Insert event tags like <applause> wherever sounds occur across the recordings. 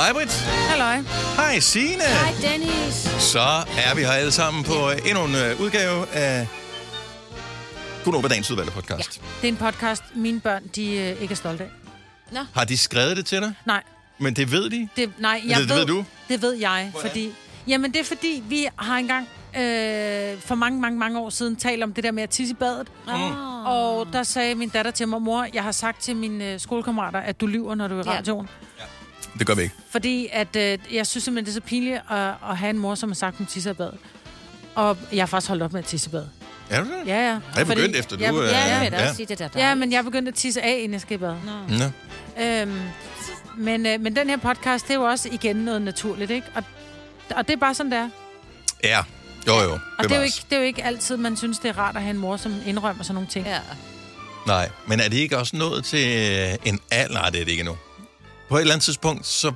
mig, Britt. Halløj. Hej, Signe. Hej, Dennis. Så er vi her alle sammen på øh, endnu en øh, udgave af Gunova Dagens Udvalgte podcast. Det er en podcast, mine børn, de øh, ikke er stolte af. Har de skrevet det til dig? Nej, Men det ved de? det, nej jeg Det- det ved du? Det ved jeg, Hvordan? fordi... Jamen, det er fordi, vi har engang øh, for mange, mange, mange år siden talt om det der med at tisse i badet. Oh. Og der sagde min datter til mig, mor, jeg har sagt til mine øh, skolekammerater, at du lyver, når du er i Ja. Det gør vi ikke. Fordi at, øh, jeg synes simpelthen, det er så pinligt at, at have en mor, som har sagt, hun tisser i badet. Og jeg har faktisk holdt op med at tisse i badet. Er du det? Ja, ja. Jeg er begyndt efter, du... jeg, Ja, jeg vil da ja. også sige det der. Ja, men jeg er begyndt at tisse af, inden jeg skal i bad. Nå. Nå. Øhm, men, øh, men den her podcast, det er jo også igen noget naturligt, ikke? Og, og det er bare sådan, det er. Ja, jo jo. Og det er, jo ikke, det er jo ikke altid, man synes, det er rart at have en mor, som indrømmer sådan nogle ting. Ja. Nej, men er det ikke også nået til øh, en alder? Det er det ikke nu. På et eller andet tidspunkt, så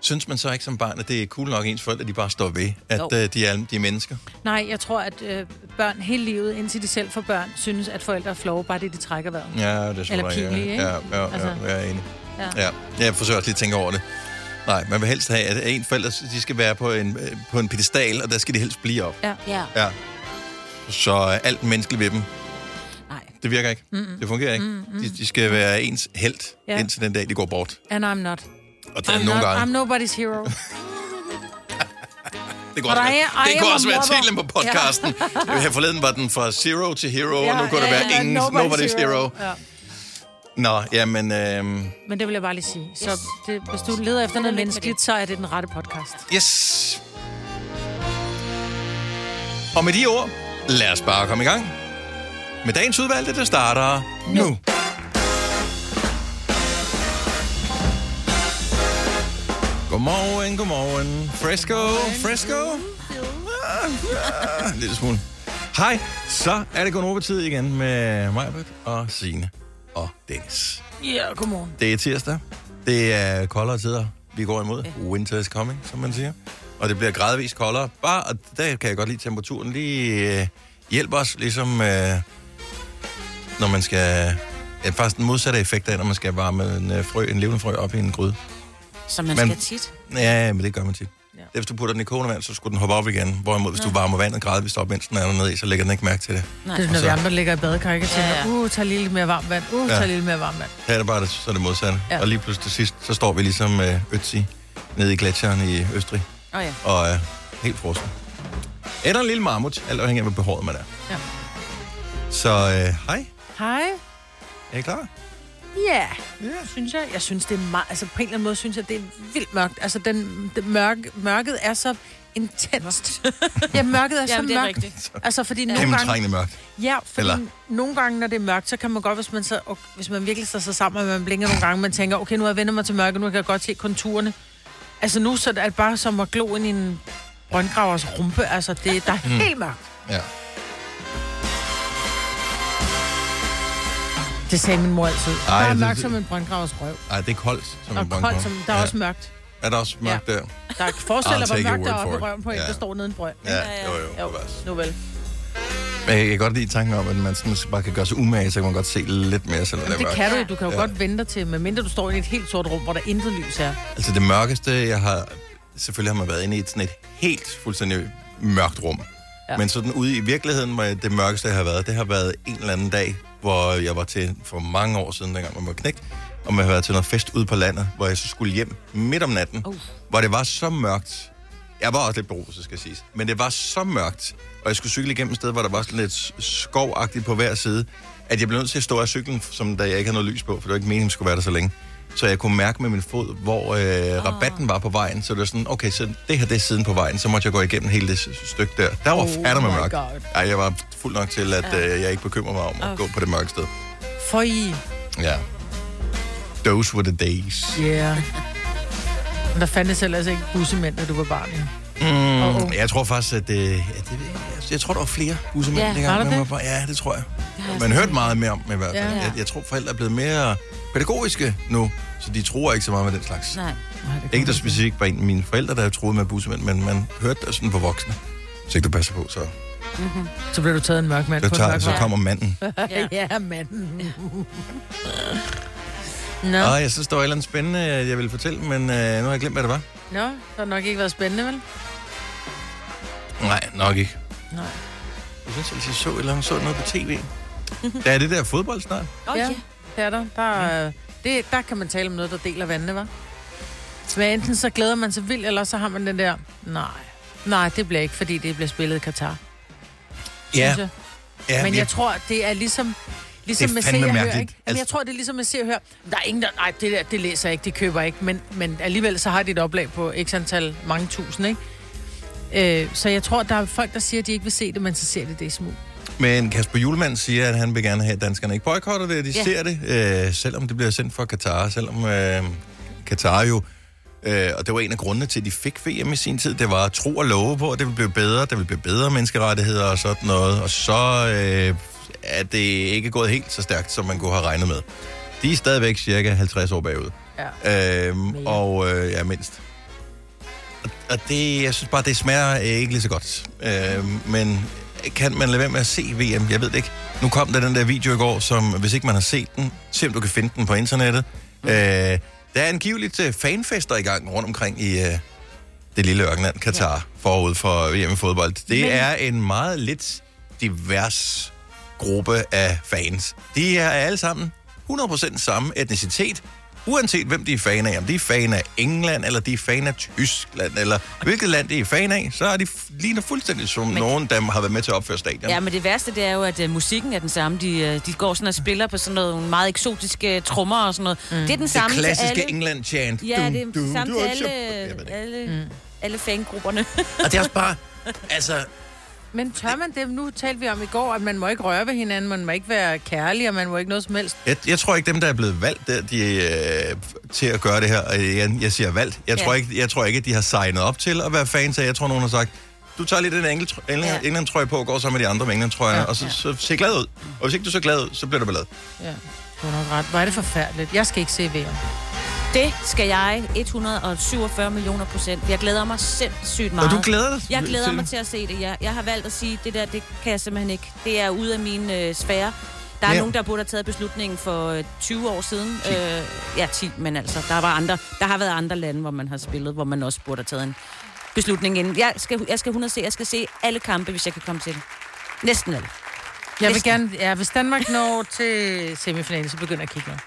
synes man så ikke som barn, at det er cool nok, at ens forældre de bare står ved, at Jo. øh, de, er, de er mennesker. Nej, jeg tror, at øh, børn hele livet, indtil de selv får børn, synes, at forældre er flove, bare det, de trækker vejret. Ja, det tror Eller jeg. pinlige, ikke? ja. Ja, ja, Altså. ja, jeg er enig. Ja. Ja, jeg forsøger også lige at tænke over det. Nej, man vil helst have, at en forælder, de skal være på en, øh, på en pedestal, og der skal de helst blive op. Ja. Ja. Så øh, alt menneskeligt ved dem. Det virker ikke. Mm-mm. Det fungerer ikke. Mm-mm. De, de skal være ens held, ja. indtil den dag, de går bort. And I'm not. Og der er I'm, nogle not, gange... I'm nobody's hero. <laughs> Det kunne også, I være, I det kunne også være titlen på podcasten. Ja. <laughs> Her forleden var den fra zero til hero, Ja, og nu kunne det ja, være ja, ingen nobody's nobody's, hero. Ja. Nå, jamen... Øhm, Men det vil jeg bare lige sige. Så Yes. det, hvis du leder efter noget menneskeligt, så er det den rette podcast. yes. Og med de ord, lad os bare komme i gang. Med dagens udvalgte, der starter nu. nu. Godmorgen, godmorgen. Fresco, fresco. Ah, ah, En lille smule. Hej, så er det gået over tid igen med Majbert og Signe og Dennis. Ja, yeah, godmorgen. Det er tirsdag. Det er koldere tider, vi går imod. Winter is coming, som man siger. Og det bliver gradvist koldere. Bare, og der kan jeg godt lide temperaturen. Lige øh, hjælper os, ligesom øh, når man skal... Ja, faktisk den modsatte effekt af, når man skal varme en, øh, frø, en levende frø op i en gryde. Som man Men- skal tit. Ja, men det gør man tit. Ja. Ja. Det hvis du putter den i kogende vand, så skulle den hoppe op igen. Hvorimod, hvis du varmer vandet gradvist op, mens den er dernede i, så lægger den ikke mærke til det. Nej. Det er, når Og vi så- andre ligger i badekar, ikke? Og tænker, Ja, ja. uh, tag lige lidt mere varmt vand. Uh, Ja. tag lige lidt mere varmt vand. Her er det bare det, så er det modsatte. Ja. Ja. Og lige pludselig til sidst, så står vi ligesom øh, Ötzi nede i gletsjeren i Østrig. Oh, ja. og er helt frossen. Eller en lille mammut, alt afhængig af, hvor behåret man er. Ja. Så øh, hej, Hej. er I klar? Ja, Ja. synes jeg. Jeg synes, det er meget... Altså, på en eller anden måde synes jeg, det er vildt mørkt. Altså, den, det mørke, mørket er så intenst. <laughs> ja, mørket er så Jamen, det er mørkt. rigtigt. Altså, fordi nogle gange... Gennemtrængende mørkt. Ja, fordi Eller- Eller... nogle gange, når det er mørkt, så kan man godt, hvis man, så, og, hvis man virkelig står sig sammen, og man blinker nogle gange, man tænker, okay, nu har jeg vendt mig til mørket, nu kan jeg godt se konturerne. Altså nu så er det bare som at glo ind i en brøndgravers rumpe. Altså, det, der er Mm. helt mørkt. Ja. Det sagde min mor altid. Ej, der er mørkt det- som en brøndgravers røv. Ej, det er koldt, som Og en koldt brøndgrav. som... Der er ja. også mørkt. Er der også mørkt ja. der? Der er forestil dig, hvor mørkt der er oppe i røven på en, Ja. der står nede i en brønd. Ja, ja. jo, jo, Jo, nu vel. Men jeg kan godt lide tanken om, at man sådan bare kan gøre sig umage, så kan man godt se lidt mere, Jamen, det det kan du jo. Du kan jo Ja. godt vente til, medmindre du står i et helt sort rum, hvor der intet lys er. Altså det mørkeste, jeg har... Selvfølgelig har man været inde i et, sådan et helt fuldstændig mørkt rum. Ja. Men sådan ude i virkeligheden, hvor det mørkeste, jeg har været, det har været en eller anden dag, hvor jeg var til for mange år siden, dengang man var knægt, og man har været til noget fest ude på landet, hvor jeg så skulle hjem midt om natten, uh. hvor det var så mørkt. Jeg var også lidt beruset, skal siges. Men det var så mørkt, og jeg skulle cykle igennem et sted, hvor der var sådan lidt skovagtigt på hver side, at jeg blev nødt til at stå af cyklen, som da jeg ikke havde noget lys på, for det var ikke meningen, at skulle være der så længe. Så jeg kunne mærke med min fod, hvor øh, rabatten var på vejen. Så det var sådan, okay, så det her det er siden på vejen, så måtte jeg gå igennem hele det stykke der. Der var Oh oh fatter med. God. Ej, jeg var fuld nok til, at øh, jeg ikke bekymrer mig om at Oh. gå på det mørke sted. For I. Ja. Those were the days. Yeah. Men der fandtes ellers ikke bussemænd, da du var barn. Mm, ung. jeg tror faktisk, at det, ja, det, jeg, jeg tror, der var flere bussemænd Ja, dengang. var der det? Var, ja, det tror jeg. Man hørte meget mere om i hvert fald. Ja. Jeg, jeg tror, forældre er blevet mere pædagogiske nu, så de tror ikke så meget med den slags. Nej. Nej, det Ikke der specifikt var en af mine forældre, der troede med bussemænd, men man hørte det sådan for voksne. Så ikke du passer på, så, Så bliver du taget en mørk mand så, på tager, så mørk kommer manden. <laughs> Ja. ja, manden. <laughs> Nå, Og jeg synes, der var et eller andet spændende, jeg ville fortælle, men øh, nu har jeg glemt, hvad det var. Nå det har nok ikke været spændende, vel? Nej, nok ikke. Nej. Jeg synes, jeg så et eller andet, så noget på tv. <laughs> Der er det der fodbold snart. Åh, oh, Ja. Ja. Det er der. Der, er, det, der kan man tale om noget, der deler vandene, var. Men enten så glæder man sig vildt, eller så har man den der, nej, nej, det bliver ikke, fordi det bliver spillet i Katar. synes jeg. ja Men vi- jeg tror, det er ligesom... Ligesom Det er fandme mærkeligt. ikke? Jamen, Altså- jeg tror, det er ligesom med se og hør. Der er ingen, der... Nej, det der, det læser jeg ikke, det køber jeg ikke. Men, men alligevel så har de et oplag på x antal mange tusind, ikke? Øh, så jeg tror, der er folk, der siger, at de ikke vil se det, men så ser de det i smug. Men Kasper Julemand siger, at han vil gerne have, at danskerne ikke boykotter det, at de ja. Ser det, øh, selvom det bliver sendt fra Katar, selvom øh, Katar jo, øh, og det var en af grundene til, at de fik VM i sin tid, det var tro og love på, at det ville blive bedre, der ville blive bedre menneskerettigheder og sådan noget, og så øh, er det ikke gået helt så stærkt, som man kunne have regnet med. De er stadigvæk cirka 50 år bagud. Ja. Øhm, og øh, ja, mindst. Og, og det, jeg synes bare, det smager ikke lige så godt. Øhm, men kan man lade være med at se VM? Jeg ved det ikke. Nu kom der den der video i går, som hvis ikke man har set den, se om du kan finde den på internettet. Mm. Øh, der er angiveligt øh, fanfester i gang rundt omkring i øh, det lille ørkenland, Katar, ja. forud for VM i fodbold. Det Men- er en meget lidt divers gruppe af fans. De er alle sammen 100% samme etnicitet, uanset hvem de er fan af. Om de er fan af England, eller de er fan af Tyskland, eller hvilket land de er fan af, så er de ligner fuldstændig som Men... nogen, der har været med til at opføre stadion. Ja, men det værste, det er jo, at uh, musikken er den samme. De, uh, de går sådan og spiller på sådan noget meget eksotiske trommer og sådan noget. Mm. Det er den det samme til klassiske alle. England-chant. Ja, det er Dum, den dum, samme til er alle, det alle, mm. alle fangrupperne. Og det er også bare... <laughs> Altså, Men tør man det? Nu talte vi om i går, at man må ikke røre ved hinanden, man må ikke være kærlig, og man må ikke noget som helst. jeg, jeg tror ikke, dem, der er blevet valgt der, de, øh, til at gøre det her, og jeg, jeg siger valgt, jeg, Ja. tror ikke, jeg tror ikke, at de har signet op til at være fans af. Jeg tror, nogen har sagt, du tager lige den England, Ja. På og går så med de andre med England trøjer, Ja. og så, så se glad ud. Og hvis ikke du er så glad ud, så bliver du ballade. Ja, du har nok ret. Hvor er det forfærdeligt. Jeg skal ikke se VM. Det skal jeg 147 millioner procent. Jeg glæder mig sindssygt meget. Og du glæder dig Jeg glæder til mig det? til at se det. Jeg, jeg har valgt at sige, det der, det kan jeg simpelthen ikke. Det er ude af min øh, sfære. Der er Ja. nogen, der burde have taget beslutningen for øh, 20 år siden. Øh, ja, 10, men altså, der, var andre, der har været andre lande, hvor man har spillet, hvor man også burde have taget en beslutning inden. Jeg skal, jeg skal 100 se, jeg skal se alle kampe, hvis jeg kan komme til det. Næsten alle. Jeg vil Næsten. gerne, ja, hvis Danmark når til semifinalen, så begynder jeg at kigge med.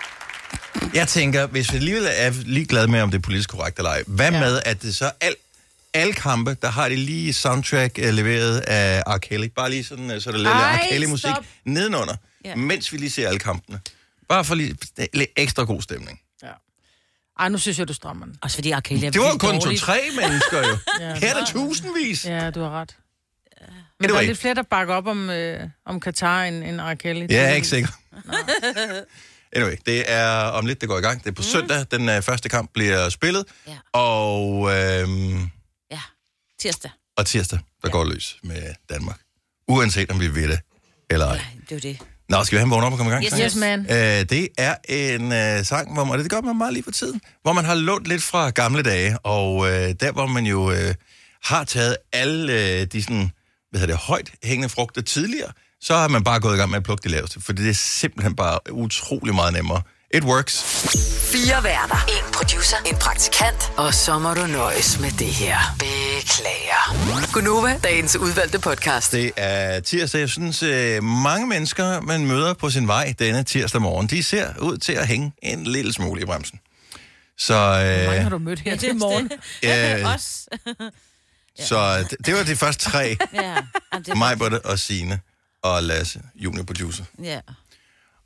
Jeg tænker, hvis vi alligevel er ligeglade med, om det er politisk korrekt eller ej, hvad Ja. med, at det så al, alle kampe, der har de lige soundtrack uh, leveret af R. Kelly. Bare lige sådan, uh, så der er lidt Ej, R. Kelly-musik stop. nedenunder, Ja. mens vi lige ser alle kampene. Bare for lige lidt ekstra god stemning. Ja. Ej, nu synes jeg, du strammer den. Også fordi Arcadia er Det var vildt kun to-tre <laughs> mennesker jo. Ja. Her er der tusindvis. Ja, du har ret. Men det der var er lidt flere, der bakker op om, øh, om Katar end, end R. Kelly. Jeg er ikke sikker. <laughs> Anyway, det er om lidt, det går i gang. Det er på mm. søndag, den uh, første kamp bliver spillet. Ja. Og, øhm, Ja, tirsdag. og tirsdag, der ja. går løs med Danmark. Uanset om vi vil det eller ej. Ja, det er det. Nå, skal vi have en vågen op og komme i gang? Yes? Yes, man. Øh, det er en øh, sang, hvor man, og det gør man meget lige for tiden, hvor man har lånt lidt fra gamle dage, og øh, der hvor man jo øh, har taget alle øh, de sådan, hvad hedder det, højt hængende frugter tidligere, så har man bare gået i gang med at plukke de laveste, for det er simpelthen bare utrolig meget nemmere. It works. Fire værter. En producer. En praktikant. Og så må du nøjes med det her. Beklager. Gunova, dagens udvalgte podcast. Det er tirsdag. Jeg synes, øh, mange mennesker, man møder på sin vej denne tirsdag morgen, de ser ud til at hænge en lille smule i bremsen. Så, Hvor mange øh, har du mødt her til morgen? <laughs> Ja. <laughs> Os. så det, det var de første tre. ja. Det er Britte og Signe og Lasse, junior producer. Ja.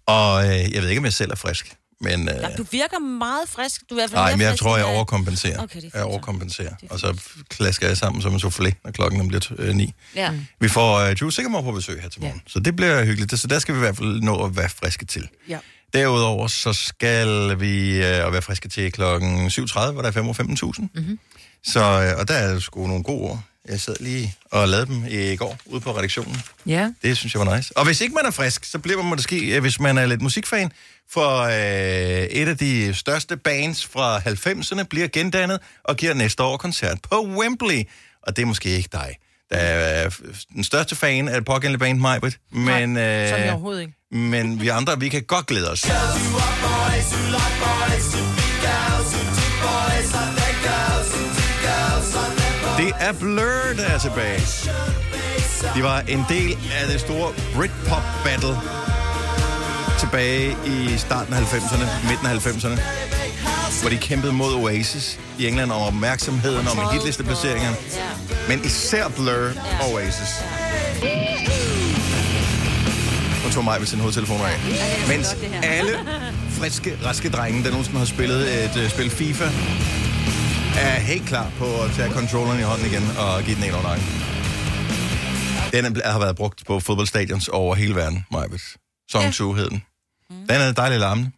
Og øh, jeg ved ikke, om jeg selv er frisk, men... Øh, ja. Du virker meget frisk. Du er i hvert fald nej, men jeg frisk, tror, jeg overkompenserer. Okay, det er jeg overkompenserer. Det er Og så klasker jeg sammen som en soufflé, når klokken den bliver øh, ni. Ja. Vi får øh, Drew Sigamore på besøg her til morgen, ja. så det bliver hyggeligt. Så der skal vi i hvert fald nå at være friske til. Ja. Derudover så skal vi øh, være friske til klokken 7.30, hvor der er 5.15.000. Mm-hmm. Så, øh, og der er sgu nogle gode ord. Jeg sad lige og lavede dem i går ude på redaktionen. Ja. Det synes jeg var nice. Og hvis ikke man er frisk, så bliver man måske, øh, hvis man er lidt musikfan, for øh, et af de største bands fra 90'erne bliver gendannet og giver næste år koncert på Wembley. Og det er måske ikke dig. der er den største fan af det pågældende band, Majbrit, men, Som jeg øh, overhovedet ikke. men vi andre, vi kan godt glæde os. Det er Blur, der er tilbage. De var en del af det store Britpop battle tilbage i starten af 90'erne, midten af 90'erne, hvor de kæmpede mod Oasis i England om opmærksomheden, om hitlisteplaceringerne, men især Blur og Oasis. Nu tog mig ved sin hovedtelefon af. Mens alle friske, raske drenge, der nogensinde har spillet et uh, spil FIFA, er helt klar på at tage controlleren i hånden igen og give den en over nakken. Den har været brugt på fodboldstadions over hele verden, Majbet. Song Ja. 2 hed den. Den er dejlig larmende.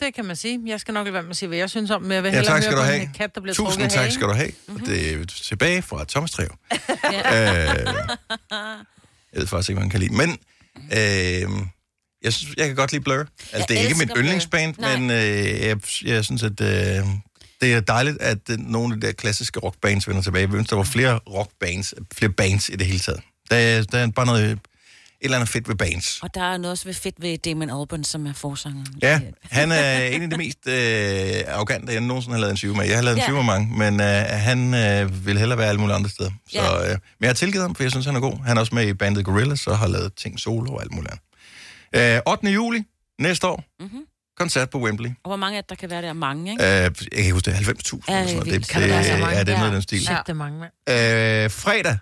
Det kan man sige. Jeg skal nok lade være med at sige, hvad jeg synes om, men jeg vil Ja, hellere tak skal høre du have. en der bliver Tusind tak hage. skal du have. Og det er tilbage fra Thomas Trev. <laughs> øh, jeg ved faktisk ikke, hvad man kan lide. Men øh, jeg, synes, jeg kan godt lide Blur. Altså, Jeg det er ikke mit yndlingsband, men øh, jeg, jeg synes, at øh, det er dejligt, at øh, nogle af de der klassiske rockbands vender tilbage. Jeg ønsker, der var flere rockbands, flere bands i det hele taget. Der, er- der er bare noget, et eller andet fedt ved bands. Og der er noget også ved fedt ved Damon Albarn, som er forsangeren. Ja, han er en af de mest øh, arrogante, jeg nogensinde har lavet en syv med. Jeg har lavet en Ja. syv med mange, men øh, han øh, vil hellere være alle mulige andre steder. Så, Ja. øh, men jeg har tilgivet ham, for jeg synes, han er god. Han er også med i bandet Gorillaz og har lavet ting solo og alt muligt andet. Øh, 8. juli næste år. Mm-hmm. Koncert på Wembley. Og hvor mange af der kan være der? Mange, ikke? Øh, jeg kan ikke huske det, 90.000 Ja, eller sådan noget. Det, Kan det være så mange? Ja, det er noget af den stil. Shit, det er mange. Øh, fredag,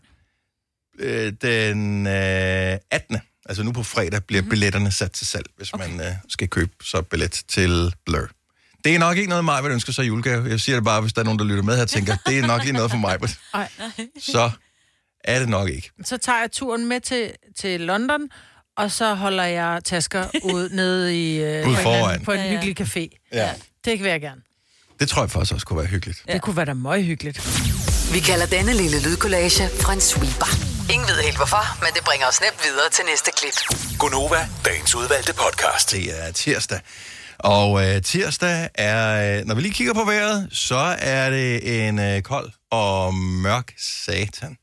øh, den øh, 18. Altså nu på fredag bliver mm-hmm. billetterne sat til salg, hvis okay. man øh, skal købe så billet til Blur. Det er nok ikke noget, mig vil ønske sig julegave. Jeg siger det bare, hvis der er nogen, der lytter med her og tænker, det er nok lige noget for mig. Ej. Så er det nok ikke. Så tager jeg turen med til, til London, og så holder jeg tasker ud <laughs> nede i, øh, Ude på, en, anden- på en Ja, ja. hyggelig café. Ja. Det vil jeg gerne. Det tror jeg faktisk også kunne være hyggeligt. Ja. Det kunne være da meget hyggeligt. Vi kalder denne lille lydkollage en sweeper. Ingen ved helt hvorfor, men det bringer os nemt videre til næste klip. Gunova, dagens udvalgte podcast. Det er tirsdag. Og øh, tirsdag er, øh, når vi lige kigger på vejret, så er det en øh, kold og mørk satan.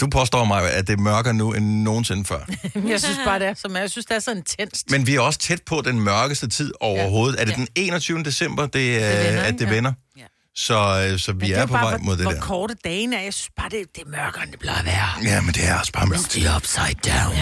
Du påstår mig, at det er mørkere nu end nogensinde før. <laughs> Jeg synes bare, det er så, jeg synes, det er så intenst. Men vi er også tæt på den mørkeste tid overhovedet. Ja. Er det den 21. december, det, det vender, at det Ja. vender? Ja. Så, øh, så vi Men er, er på bare, vej hvor, mod det hvor der. korte dagen er. Jeg synes bare, det, det er mørkere, end det plejer at være. Ja, men det er også bare mørkt. The upside down.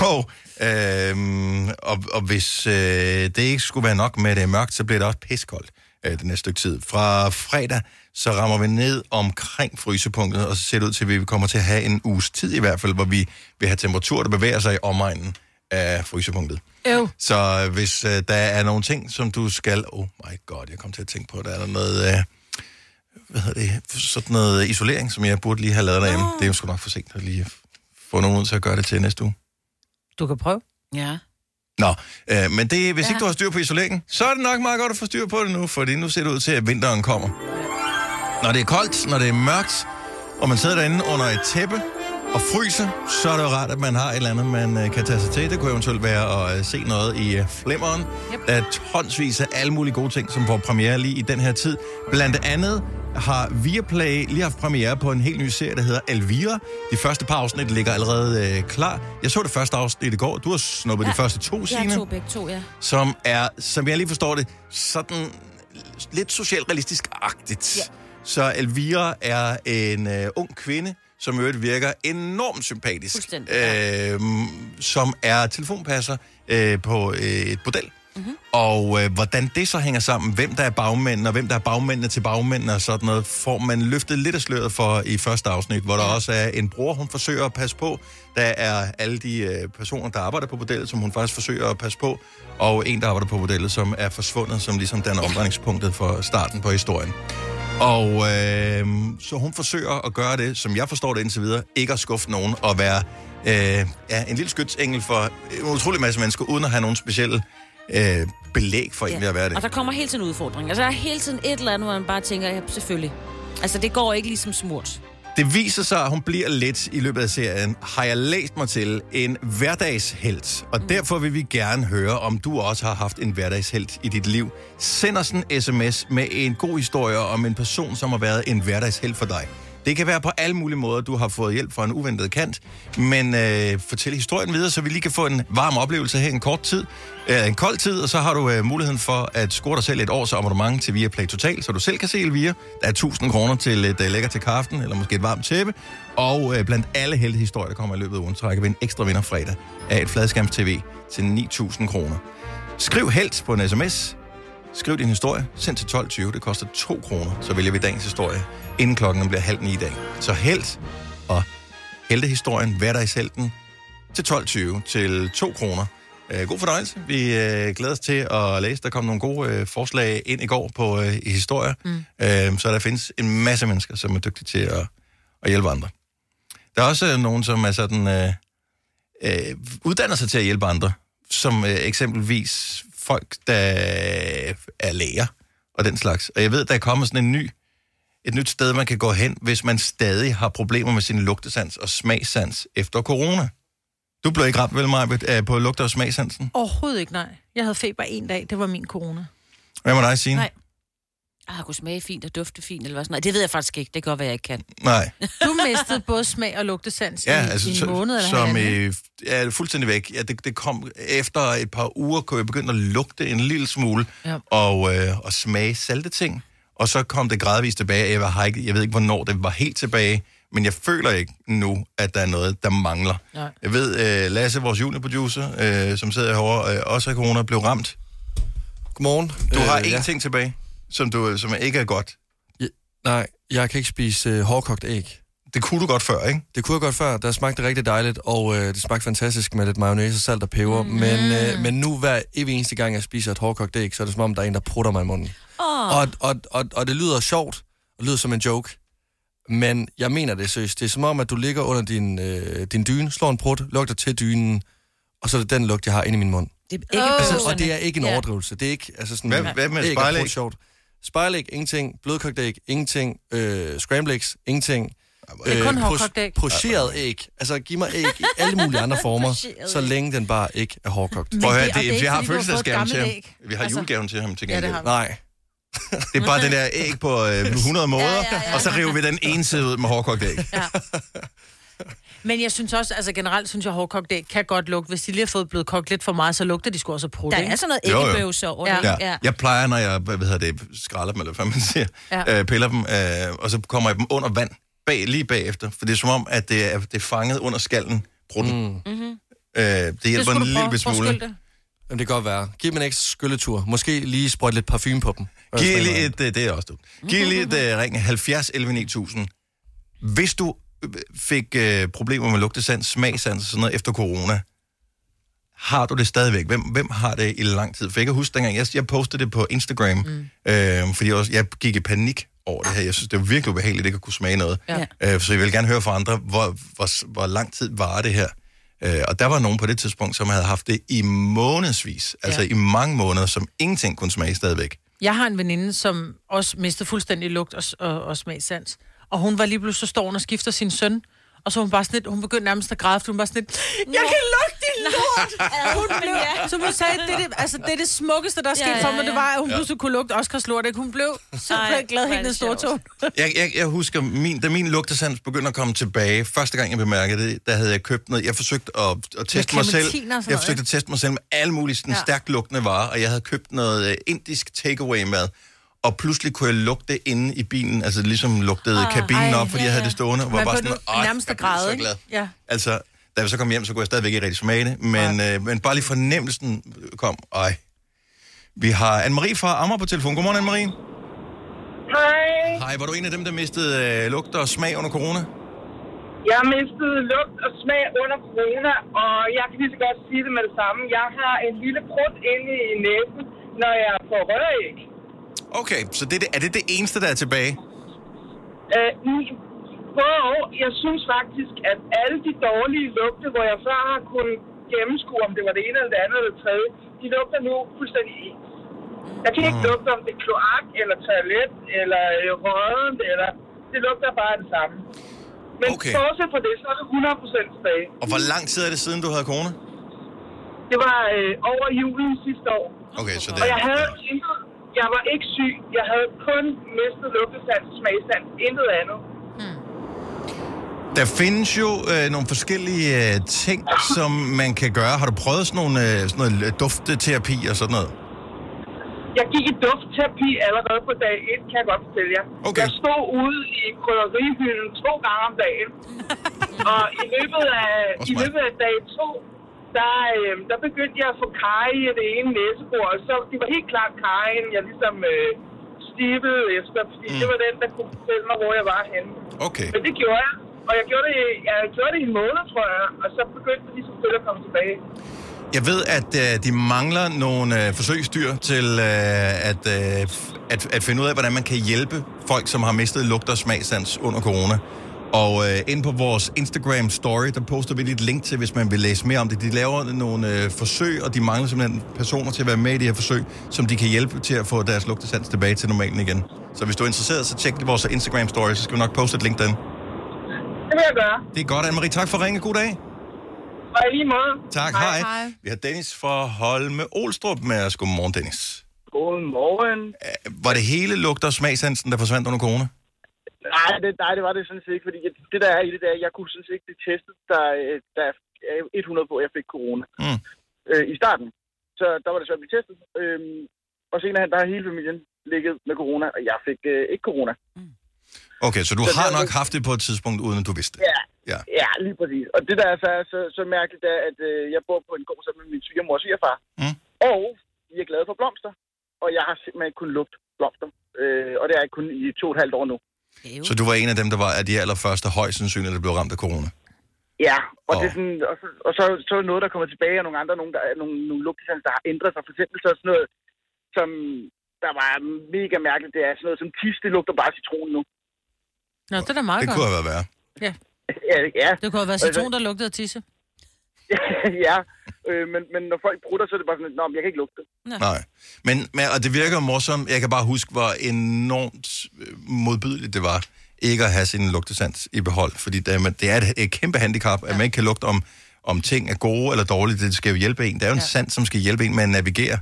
Og, øhm, og, og hvis øh, det ikke skulle være nok med, at det er mørkt, så bliver det også piskoldt øh, det næste stykke tid. Fra fredag, så rammer vi ned omkring frysepunktet, og så ser det ud til, at vi kommer til at have en uges tid i hvert fald, hvor vi vil have temperaturer, der bevæger sig i omegnen af frysepunktet. Øv. Så øh, hvis øh, der er nogle ting, som du skal... Oh my god, jeg kom til at tænke på, der er der noget... Øh, hvad hedder det? Sådan noget isolering, som jeg burde lige have lavet derhjemme. Det er jo sgu nok for sent at lige få nogen ud til at gøre det til næste uge. Du kan prøve. Ja. Nå, øh, men det, hvis ja. ikke du har styr på isoleringen, så er det nok meget godt at få styr på det nu, fordi nu ser det ud til, at vinteren kommer. Når det er koldt, når det er mørkt, og man sidder derinde under et tæppe og fryser, så er det jo rart, at man har et eller andet, man øh, kan tage sig til. Det kunne eventuelt være at øh, se noget i øh, flimmeren. Yep. Der er tonsvis af alle mulige gode ting, som får premiere lige i den her tid. Blandt andet har Viaplay lige haft premiere på en helt ny serie, der hedder Elvira. De første par afsnit ligger allerede øh, klar. Jeg så det første afsnit i går. Du har snuppet ja. de første to, Jeg Signe tog begge to, ja. som er, som jeg lige forstår det, sådan lidt socialrealistisk-agtigt. Ja. Så Elvira er en øh, ung kvinde, som i øvrigt virker enormt sympatisk. Øh, som er telefonpasser øh, på øh, et bordel. Mhm. Mm-hmm. Og øh, hvordan det så hænger sammen, hvem der er bagmændene, og hvem der er bagmændene til bagmændene og sådan noget, får man løftet lidt af sløret for i første afsnit, hvor der også er en bror, hun forsøger at passe på. Der er alle de øh, personer, der arbejder på bordellet, som hun faktisk forsøger at passe på, og en, der arbejder på bordellet, som er forsvundet, som ligesom danner omdrejningspunktet for starten på historien. Og øh, så hun forsøger at gøre det, som jeg forstår det indtil videre, ikke at skuffe nogen og være øh, ja, en lille skytsengel for en utrolig masse mennesker, uden at have nogen specielle øh, belæg for egentlig at være det. Og der kommer hele tiden udfordringer. Altså, der er hele tiden et eller andet, hvor man bare tænker, ja, selvfølgelig. Altså, det går ikke ligesom smurt. Det viser sig, at hun bliver lidt i løbet af serien, har jeg læst mig til, en hverdagshelt. Og mm. derfor vil vi gerne høre, om du også har haft en hverdagshelt i dit liv. Send os en sms med en god historie om en person, som har været en hverdagshelt for dig. Det kan være på alle mulige måder, du har fået hjælp fra en uventet kant, men øh, fortæl historien videre, så vi lige kan få en varm oplevelse her en kort tid, øh, en kold tid, og så har du øh, muligheden for at score dig selv et års abonnement til Viaplay Total, så du selv kan se Elvira. Der er 1000 kroner til et øh, lækker til kaften, eller måske et varmt tæppe, og øh, blandt alle heldige historier, der kommer i løbet af ugen, trækker vi en ekstra vinder fredag af et fladskærms TV til 9000 kroner. Skriv helt på en sms. Skriv din historie. Send til 12.20. Det koster 2 kroner. Så vælger vi dagens historie, inden klokken bliver halv ni i dag. Så helt og heltehistorien, hvad der i selten, til 12.20 til 2 kroner. Øh, god fornøjelse. Vi øh, glæder os til at læse. Der kom nogle gode øh, forslag ind i går på øh, i historier. Mm. Øh, så der findes en masse mennesker, som er dygtige til at, at hjælpe andre. Der er også øh, nogen, som er sådan... Øh, øh, uddanner sig til at hjælpe andre, som øh, eksempelvis folk, der er læger og den slags. Og jeg ved, der er kommet sådan en ny, et nyt sted, man kan gå hen, hvis man stadig har problemer med sin lugtesans og smagssans efter corona. Du blev ikke ramt, vel, Maja, på lugte- og smagsansen? Overhovedet ikke, nej. Jeg havde feber en dag, det var min corona. Hvad med dig, Signe? Nej. Ah, kunne smage fint og dufte fint, eller hvad sådan noget. Det ved jeg faktisk ikke. Det kan godt være, jeg ikke kan. Nej. <laughs> Du mistede både smag og lugtesans Ja, i, altså, i en så- måned eller som øh, er fuldstændig væk. Ja, det, det kom efter et par uger, kunne jeg begynde at lugte en lille smule Ja. og, øh, og smage salte ting. Og så kom det gradvist tilbage. Jeg, har ikke, jeg ved ikke, hvornår det var helt tilbage, men jeg føler ikke nu, at der er noget, der mangler. Nej. Jeg ved, øh, Lasse, vores juniorproducer, øh, som sidder herovre, øh, også af corona, blev ramt. Godmorgen. Du har Øh, én ja. ting tilbage, som, du, som ikke er godt. Nej, jeg kan ikke spise øh, hårdkogt æg. Det kunne du godt før, ikke? Det kunne jeg godt før. Der smagte rigtig dejligt, og øh, det smagte fantastisk med lidt mayonnaise, salt og peber. Mm. Men, øh, men nu hver evig eneste gang, jeg spiser et hårdkogt æg, så er det som om, der er en, der prutter mig i munden. Åh, Og, og, og, og det lyder sjovt, og det lyder som en joke. Men jeg mener det seriøst. Det er som om, at du ligger under din, øh, din dyne, slår en prut, lugter til dynen, og så er det den lugt, jeg har inde i min mund. det er ikke Åh. Altså, oh. og det er ikke en Ja. overdrivelse. Det er ikke altså sådan... Hvad- hvad med æg er spejlæg? brudt sjovt. Spejlæg, ingenting. Blødkogt æg, ingenting. Øh, scrambled eggs, ingenting. Det er kun Øh, hårdkogt æg. Pocheret æg. Altså, giv mig æg i <laughs> alle mulige andre former, så længe den bare ikke er hårdkogt. Men Prøv at høre, det- og det, det er vi har fødselsdagsgaven til ham. Vi har Altså- julegaven til ham til Ja, det gengæld. har vi. Nej. Det er bare den der æg på øh, 100 måder, ja, ja, ja, ja. ja. og så river vi den ene side ud med hårdkogt æg. Ja. <laughs> Men jeg synes også, altså generelt synes jeg, at hårdkogt æg kan godt lugte. Hvis de lige har fået blevet kogt lidt for meget, så lugter de sgu også prut, Der er sådan Jo, jo. noget æggebøvse over Ja. det. Ja. Jeg plejer, når jeg hvad hedder det, skralder dem, eller hvad man siger, Ja. ja. øh, piller dem, øh, og så kommer jeg dem under vand, bag, lige bagefter. For det er som om, at det er, det er fanget under skallen, brutten. Mm. Mhm. Øh, det det hjælper en du lille smule. Jamen, det kan godt være. Giv dem en ekstra skylletur. Måske lige sprøjte lidt parfume på dem. Giv lige et, øh, det er også dumt. Giv lige et uh, ring 70 11 9000. Hvis du øh, fik uh, problemer med lugtesans, smagsans og sådan noget efter corona, har du det stadigvæk? Hvem, hvem har det i lang tid? For jeg kan huske dengang, jeg, jeg postede det på Instagram, mm. øh, fordi jeg, også, jeg gik i panik over det her. Jeg synes, det var virkelig ubehageligt, ikke at kunne smage noget. Ja. Øh, så jeg vil gerne høre fra andre, hvor, hvor, hvor lang tid var det her? Øh, og der var nogen på det tidspunkt, som havde haft det i månedsvis, altså Ja. i mange måneder, som ingenting kunne smage stadigvæk. Jeg har en veninde, som også mistede fuldstændig lugt og, og, og smagssans. Og hun var lige pludselig, så står hun og skifter sin søn. Og så hun bare sådan lidt, hun begyndte nærmest at græde, hun var sådan lidt, jeg kan lugte din lort! <laughs> hun blev, som hun sagde, det er det, altså, det er det smukkeste, der er sket Ja, ja, ja, for mig, det ja. var, at hun pludselig kunne lugte Oscars lort. Ikke? Hun blev simpelthen Ej, glad helt store tog. sjovt. Jeg, jeg, jeg husker, min, da min lugtesans begyndte at komme tilbage, første gang jeg bemærkede det, der havde jeg købt noget. Jeg forsøgte at, at teste mig selv. Jeg forsøgte at teste mig selv med alle mulige sådan, Ja. stærkt lugtende varer, og jeg havde købt noget uh, indisk takeaway-mad. Og pludselig kunne jeg lugte inde i bilen, altså ligesom lugtede ah, kabinen ej, op, fordi ja, jeg havde det stående. Og var bare sådan, "Ej, nærmest jeg blev så glad. Ja. Altså, da jeg så kom hjem, så kunne jeg stadigvæk ikke rigtig smage det, men, øh, men bare lige fornemmelsen kom, ej. Vi har Anne-Marie fra Amager på telefon. Godmorgen, Anne-Marie. Hej. Hej, var du en af dem, der mistede øh, lugt og smag under corona? Jeg mistede lugt og smag under corona, og jeg kan lige så godt sige det med det samme. Jeg har en lille prut inde i næsen, når jeg får røræg. Okay, så det, er det- det eneste, der er tilbage? Øh, både og. Jeg synes faktisk, at alle de dårlige lugte, hvor jeg før har kunnet gennemskue, om det var det ene eller det andet eller det tredje, de lugter nu fuldstændig ens. Jeg kan ikke lugte, om det er kloak, eller toilet, eller øh, rådent, eller... Det lugter bare det samme. Men Okay. okay. bortset fra det, så er det 100% tilbage. Og hvor lang tid er det siden, du havde corona? Det var øh, over julen sidste år. Okay, så det Og jeg havde intet. Jeg var ikke syg. Jeg havde kun mistet lugtesans og smagsans. Intet andet. Der findes jo øh, nogle forskellige øh, ting, som man kan gøre. Har du prøvet sådan, nogle, øh, sådan noget dufteterapi og sådan noget? Jeg gik i duftterapi allerede på dag 1, kan jeg godt fortælle jer. Okay. Jeg stod ude i krydderihylden to gange om dagen. <laughs> og i løbet af, i løbet af dag 2, der, øh, der begyndte jeg at få kaj i det ene næsebord. Og så, det var helt klart kajen, jeg ligesom øh, stivede efter, fordi Mm. det var den, der kunne fortælle mig, hvor jeg var henne. Okay. Men det gjorde jeg. Og jeg gjorde det, jeg gjorde det i en måned, tror jeg. Og så begyndte det ligesom at komme tilbage. Jeg ved, at øh, de mangler nogle øh, forsøgsdyr til øh, at, øh, at, at finde ud af, hvordan man kan hjælpe folk, som har mistet lugt og smagsans under corona. Og øh, inde på vores Instagram story, der poster vi lige et link til, hvis man vil læse mere om det. De laver nogle øh, forsøg, og de mangler simpelthen personer til at være med i de her forsøg, som de kan hjælpe til at få deres lugtesans tilbage til normalen igen. Så hvis du er interesseret, så tjek vores Instagram story, så skal vi nok poste et link den. Det vil jeg gøre. Det er godt, Anne-Marie. Tak for at ringe. God dag. Og i lige måde. Tak, hej. hej. Vi har Dennis fra Holme Olstrup med os. Godmorgen, Dennis. Godmorgen. Var det hele lugt- og smagsansen, der forsvandt under corona? Nej, det, nej, det var det sådan set ikke, fordi jeg, det der er i det der, jeg kunne sådan set ikke blive testet, der, der er 100 på, at jeg fik corona Mm. øh, i starten. Så der var det svært at blive testet. Øhm, og senere hen, der har hele familien ligget med corona, og jeg fik øh, ikke corona. Okay, så du Så har det er nok haft det på et tidspunkt, uden at du vidste det. Ja, Ja. ja lige præcis. Og det der er så, så, så mærkeligt, er, at øh, jeg bor på en gård sammen med min svigermor og svigerfar. Mm. Og vi er glade for blomster. Og jeg har simpelthen kun lugt blomster. Øh, og det er jeg kun i to og et halvt år nu. Så du var en af dem, der var af de allerførste højst sandsynligt, der blev ramt af corona? Ja, og, Åh. det er sådan, og, så, og så, så er der noget, der kommer tilbage, og nogle andre, nogle, der, nogle, nogle lugtesanser, der har ændret sig. For eksempel så er sådan noget, som der var mega mærkeligt, det er sådan noget som tis, det lugter bare citron nu. Nå, det er da meget Det godt. kunne have været værre. Ja. Ja, <laughs> ja, Det kunne have været citron, der lugtede af tisse. <laughs> ja. Øh, men, men når folk prutter, så er det bare sådan, Nå, men jeg kan ikke lugte. Nej. Men, men, og det virker morsomt. Jeg kan bare huske, hvor enormt øh, modbydeligt det var, ikke at have sin lugtesans i behold. Fordi det er, det er et, et kæmpe handicap, at man ikke kan lugte om, om ting er gode eller dårlige. Det skal jo hjælpe en. Det er jo en sans, som skal hjælpe en med at navigere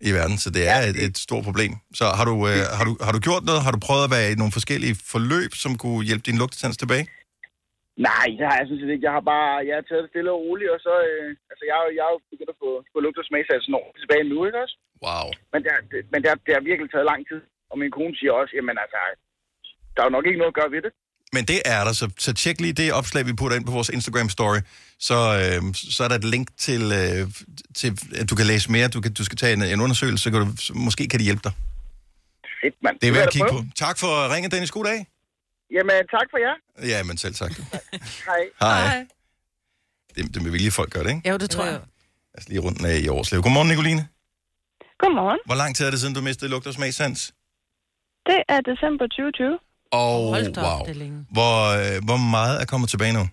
i verden, så det er et, et stort problem. Så har du, øh, har, du, har du gjort noget? Har du prøvet at være i nogle forskellige forløb, som kunne hjælpe din lugtesans tilbage? Nej, det har jeg sådan set ikke. Jeg har bare jeg har taget det stille og roligt, og så... Øh, altså, jeg, jeg er jo begyndt at få, få lugt og smagsansen år tilbage nu, ikke også? Wow. Men, det, har- det, men det, har, det har virkelig taget lang tid. Og min kone siger også, jamen altså, der er jo nok ikke noget at gøre ved det. Men det er der, så, så tjek lige det opslag, vi putter ind på vores Instagram-story. Så, øh, så er der et link til, øh, til, at du kan læse mere. Du, kan, du skal tage en, en undersøgelse, så, kan du, så måske kan de hjælpe dig. Fedt, mand. Det er værd at kigge på. Tak for at ringe, Dennis. God dag. Jamen, tak for jer. Ja, men selv tak. Hej. Hej. Det, det med vilje, folk gør det, ikke? Jo, det tror jeg. Altså lige rundt af i Årslev. Godmorgen, Nicoline. Godmorgen. Hvor lang tid er det siden, du mistede lugt og smagsans? Det er december 2020. Og Hold da op, wow. det er længe. Hvor, øh, hvor meget er kommet tilbage nu?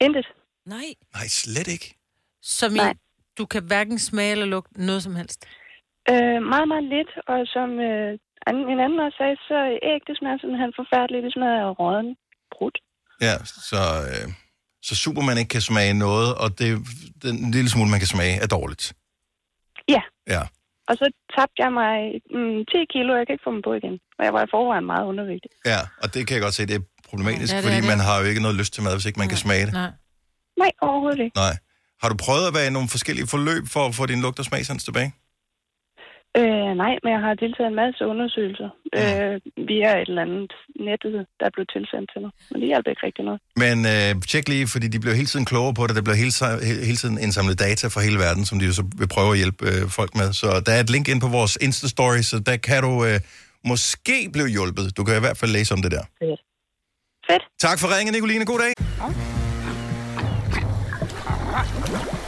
Intet. Nej. Nej, slet ikke. Som i, Nej. du kan hverken smage eller lugte noget som helst. Øh, meget, meget lidt. Og som øh, en anden også sagde, så æg, det smager simpelthen forfærdeligt. Det smager af råden brudt. Ja, så, øh, så super man ikke kan smage noget, og det, den lille smule, man kan smage, er dårligt. Ja. Ja. Og så tabte jeg mig mm, 10 kilo, og jeg kan ikke få dem på igen. Og jeg var i forvejen meget undervægtig. Ja, og det kan jeg godt se, det er problematisk, Ja, det er fordi det. man har jo ikke noget lyst til mad, hvis ikke man kan smage det. Nej. Nej, overhovedet ikke. Nej. Har du prøvet at være i nogle forskellige forløb for at få din lugt og smagsans tilbage? Øh, nej, men jeg har deltaget i en masse undersøgelser øh, via et eller andet nettet, der blev tilsendt til mig. Men det hjalp ikke rigtig noget. Men øh, tjek lige, fordi de bliver hele tiden klogere på det. Der bliver hele, hele tiden indsamlet data fra hele verden, som de jo så vil prøve at hjælpe øh, folk med. Så der er et link ind på vores Insta-story, så der kan du øh, måske blive hjulpet. Du kan i hvert fald læse om det der. Fedt. Fedt. Tak for ringen, Nicoline. God dag. Oyster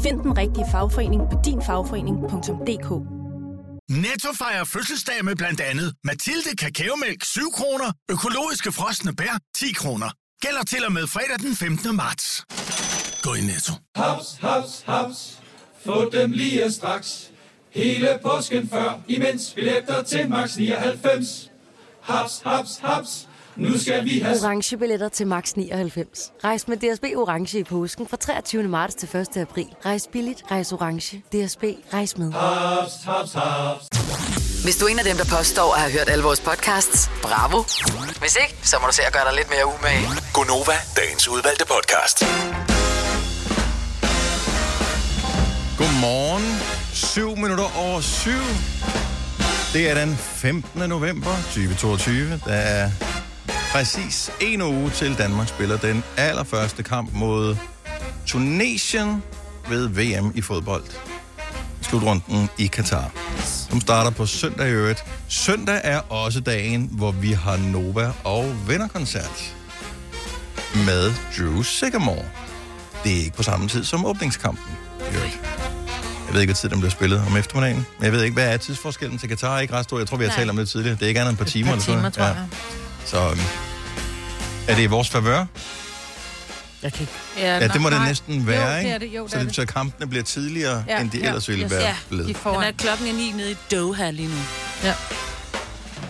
Find den rigtige fagforening på dinfagforening.dk Netto fejrer fødselsdag med blandt andet Mathilde Kakaomælk 7 kroner, økologiske frosne bær 10 kroner. Gælder til og med fredag den 15. marts. Gå i Netto. Haps, haps, haps. Få dem lige straks. Hele påsken før, imens billetter til max 99. Haps, haps, haps. Nu skal vi have... Orange billetter til max 99. Rejs med DSB Orange i påsken fra 23. marts til 1. april. Rejs billigt, rejs orange. DSB, rejs med. Haps, haps, haps. Hvis du er en af dem, der påstår at have hørt alle vores podcasts, bravo. Hvis ikke, så må du se at gøre dig lidt mere umage. Gonova, dagens udvalgte podcast. Godmorgen. 7 minutter over 7. Det er den 15. november 2022. Der er præcis en uge til Danmark spiller den allerførste kamp mod Tunesien ved VM i fodbold. Slutrunden i Katar. Som starter på søndag i øvrigt. Søndag er også dagen, hvor vi har Nova og vennerkoncert med Drew Sigamore. Det er ikke på samme tid som åbningskampen. i øvrigt. Jeg ved ikke, hvad tid den bliver spillet om eftermiddagen. Men jeg ved ikke, hvad er tidsforskellen til Katar? Ikke ret stor. Jeg tror, vi har Nej. talt om det tidligere. Det er ikke andet end et par timer. par eller sådan timer, tror jeg. Så øhm, er det i vores favør? Jeg kan ikke... Ja, det må det nej. næsten være, jo, ikke? det er det, jo, det så er det det. at kampene bliver tidligere, Ja, end de ja, ellers ville yes. være Ja, blevet. de Den er klokken er ni nede i Doha lige nu. Ja.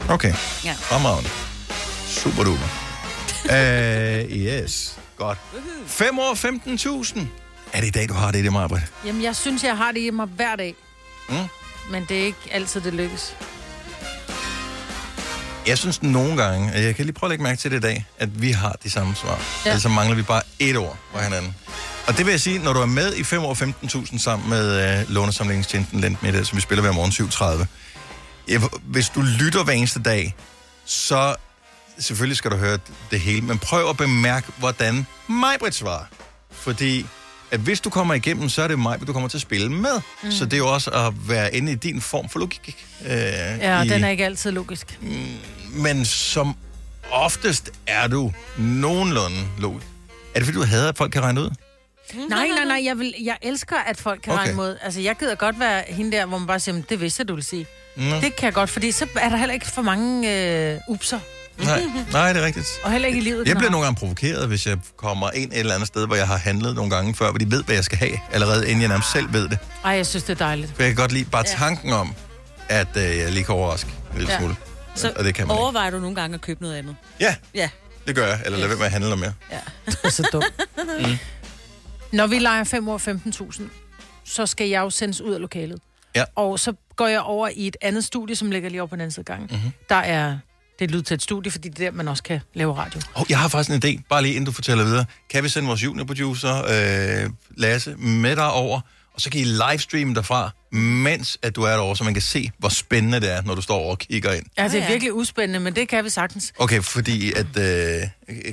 Okay, Ja. fremragende. Super duper. <laughs> uh, yes, godt. 5 år 15.000. Er det i dag, du har det i det, Marbrit? Jamen, jeg synes, jeg har det i mig hver dag. Mm. Men det er ikke altid, det lykkes. Jeg synes nogle gange, og jeg kan lige prøve at lægge mærke til det i dag, at vi har de samme svar. Ja. Altså mangler vi bare et ord på hinanden. Og det vil jeg sige, når du er med i 5 år 15.000 sammen med øh, lånesamlingstjenesten Lendmiddel, som vi spiller hver morgen 7.30. Ja, hvis du lytter hver eneste dag, så selvfølgelig skal du høre det hele, men prøv at bemærke, hvordan Majbrit svarer. Fordi at hvis du kommer igennem, så er det mig, du kommer til at spille med. Mm. Så det er jo også at være inde i din form for logik. Øh, Ja, i, den er ikke altid logisk. men som oftest er du nogenlunde logisk. Er det fordi, du hader, at folk kan regne ud? Nej, nej, nej, jeg, vil, jeg elsker, at folk kan Okay. regne mod. Altså, jeg gider godt være hende der, hvor man bare siger, "Men det vidste du vil sige. Nå. Det kan jeg godt, fordi så er der heller ikke for mange øh, upser. Nej, nej, det er rigtigt. Og heller ikke i livet. Jeg bliver nogle gange provokeret, hvis jeg kommer ind et eller andet sted, hvor jeg har handlet nogle gange før, hvor de ved, hvad jeg skal have, allerede inden jeg nærmest selv ved det. Ej, jeg synes, det er dejligt. For jeg kan godt lide bare Ja. tanken om, at øh, jeg lige kan overraske en lille Ja. smule. Så og det kan man ikke. overvejer du nogle gange at købe noget andet? Ja, Ja. det gør jeg. Eller lad være med at handle mere. Det er så dumt. <laughs> Mm. Når vi leger 5 år 15.000, så skal jeg jo sendes ud af lokalet. Ja. Og så går jeg over i et andet studie, som ligger lige over på den anden side af gangen. Mhm. Mm-hmm. Der er det er lyd til et studie, fordi det er der, man også kan lave radio. Oh, jeg har faktisk en idé, bare lige inden du fortæller videre. Kan vi sende vores juniorproducer, øh, Lasse, med dig over, og så kan I livestreame derfra, mens at du er derovre, så man kan se, hvor spændende det er, når du står over og kigger ind. Ja, det er virkelig uspændende, men det kan vi sagtens. Okay, fordi at... Øh,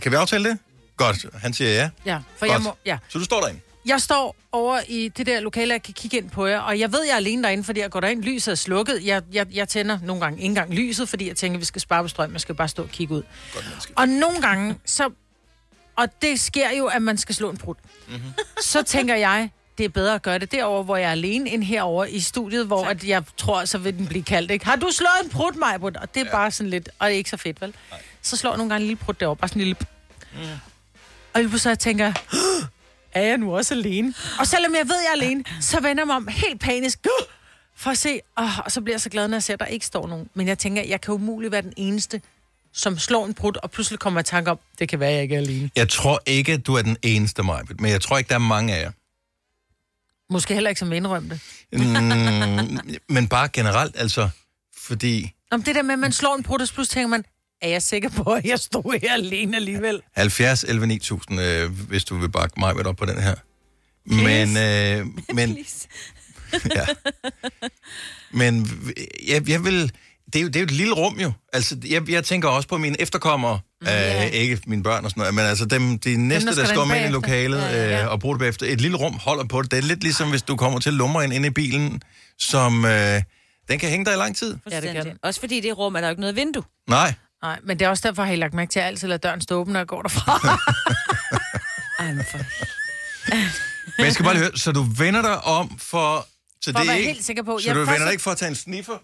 kan vi aftale det? Godt, han siger ja. Ja, for Godt. jeg må... Ja. Så du står derinde? Jeg står over i det der lokale, jeg kan kigge ind på jer, og jeg ved, jeg er alene derinde, fordi jeg går derind, lyset er slukket. Jeg, jeg, jeg tænder nogle gange ikke engang lyset, fordi jeg tænker, vi skal spare på strøm, jeg skal bare stå og kigge ud. Og nogle gange, så... Og det sker jo, at man skal slå en brud. Mm-hmm. Så tænker jeg, det er bedre at gøre det derovre, hvor jeg er alene, end herover i studiet, hvor at jeg tror, så vil den blive kaldt, ikke? Har du slået en brud, Majbrit? Og det er ja. bare sådan lidt, og det er ikke så fedt, vel? Nej. Så slår jeg nogle gange en lille brud derovre, bare sådan en lille... Mm. Og lige pludselig tænker jeg, er jeg nu også alene? Og selvom jeg ved, jeg er alene, så vender jeg mig om helt panisk, "Gud!" for at se, oh, og så bliver jeg så glad, når jeg ser, at der ikke står nogen. Men jeg tænker, jeg kan umuligt være den eneste, som slår en brud, og pludselig kommer jeg i tanke om, det kan være, at jeg ikke er alene. Jeg tror ikke, du er den eneste, Majbet, men jeg tror ikke, der er mange af jer. Måske heller ikke som indrømme det. Mm, <laughs> men bare generelt, altså, fordi Om det der med, at man slår en brud, og pludselig tænker man, er jeg sikker på, at jeg stod her alene alligevel? 70 11 9000, øh, hvis du vil bakke mig op på den her. Men, øh, <laughs> men, <laughs> ja. men jeg, jeg vil, det er, jo, det er jo et lille rum jo. Altså, jeg, jeg tænker også på mine efterkommere, mm, ja. øh, ikke mine børn og sådan noget, men altså dem, de næste, der der, skal skal komme ind i lokalet. Ja, ja, ja. øh, og bruge det bagefter. Et lille rum holder på det. Det er lidt ligesom, hvis du kommer til at lumre ind, ind i bilen, som... Øh, Den kan hænge der i lang tid. Ja, det kan den. Også fordi det rum er der jo ikke noget vindue. Nej. Nej, men det er også derfor, har I lagt mærke til, at jeg altid lader døren stå åben, når jeg går derfra. <laughs> Ej, men for... <laughs> Men jeg skal bare lige høre, så du vender dig om for... Så For at det er være ikke, helt sikker på- Så jeg du vender dig ikke for at tage en sniffer?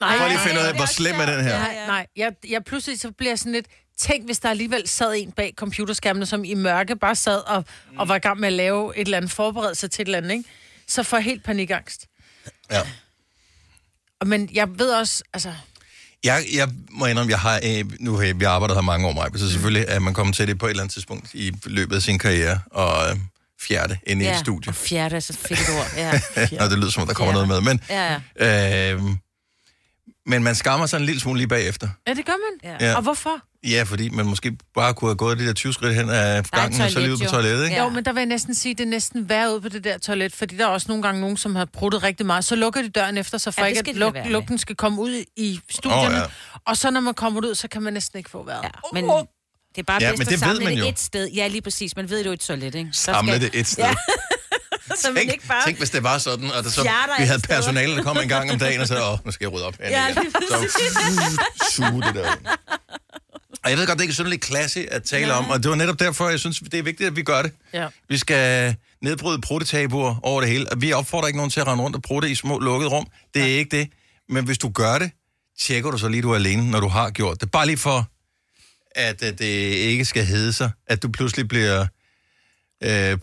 Nej, For lige at finde ud af, hvor slem er den her. Nej, nej. Jeg, jeg pludselig så bliver sådan lidt... Tænk, hvis der alligevel sad en bag computerskærmene, som i mørke bare sad og, og var i gang med at lave et eller andet forberedelse til et eller andet, ikke? Så får jeg helt panikangst. Ja. Og Men jeg ved også, altså... Jeg, jeg må indrømme, jeg har, øh, nu har jeg, jeg arbejdet her mange år, mig, så selvfølgelig er man kommet til det på et eller andet tidspunkt i løbet af sin karriere, og øh, fjerde inde i et studie. og fjerde er så fedt et ord. Ja. <laughs> Nå, det lyder som, om der kommer noget med, men, Ja, ja. øh, men man skammer sig en lille smule lige bagefter. Ja, det gør man. Ja. Og hvorfor? Ja, fordi man måske bare kunne have gået de der 20 skridt hen af gangen, og så lige ud på toilettet, ikke? Jo, men der vil jeg næsten sige, at det er næsten værre ud på det der toilet, fordi der er også nogle gange nogen, som har bruttet rigtig meget. Så lukker de døren efter sig, for Ja, det ikke skal at luk, lugten skal komme ud i studierne. Åh, ja. Og så når man kommer ud, så kan man næsten ikke få vejret. Ja, Men det er bare Ja, bedst men at det ved samle man det jo. et sted. Ja, lige præcis. Man ved det jo i et toilet, ikke? Der Samle det et sted. Ja. <laughs> så man Tænk, ikke bare... tænk, hvis det var sådan, og der så, vi havde personale, der kom en gang om dagen og sagde, åh, nu skal jeg rydde op. Ja, lige så <laughs> suge det der. Og jeg ved godt, det ikke er sådan lidt klasse at tale om, og det var netop derfor, jeg synes, det er vigtigt, at vi gør det. Ja. Vi skal nedbryde protetabuer over det hele, og vi opfordrer ikke nogen til at rende rundt og prutte i små lukkede rum. Det er ikke det. Men hvis du gør det, tjekker du så lige, du er alene, når du har gjort det. Bare lige for, at øh, det ikke skal hedde sig, at du pludselig bliver øh,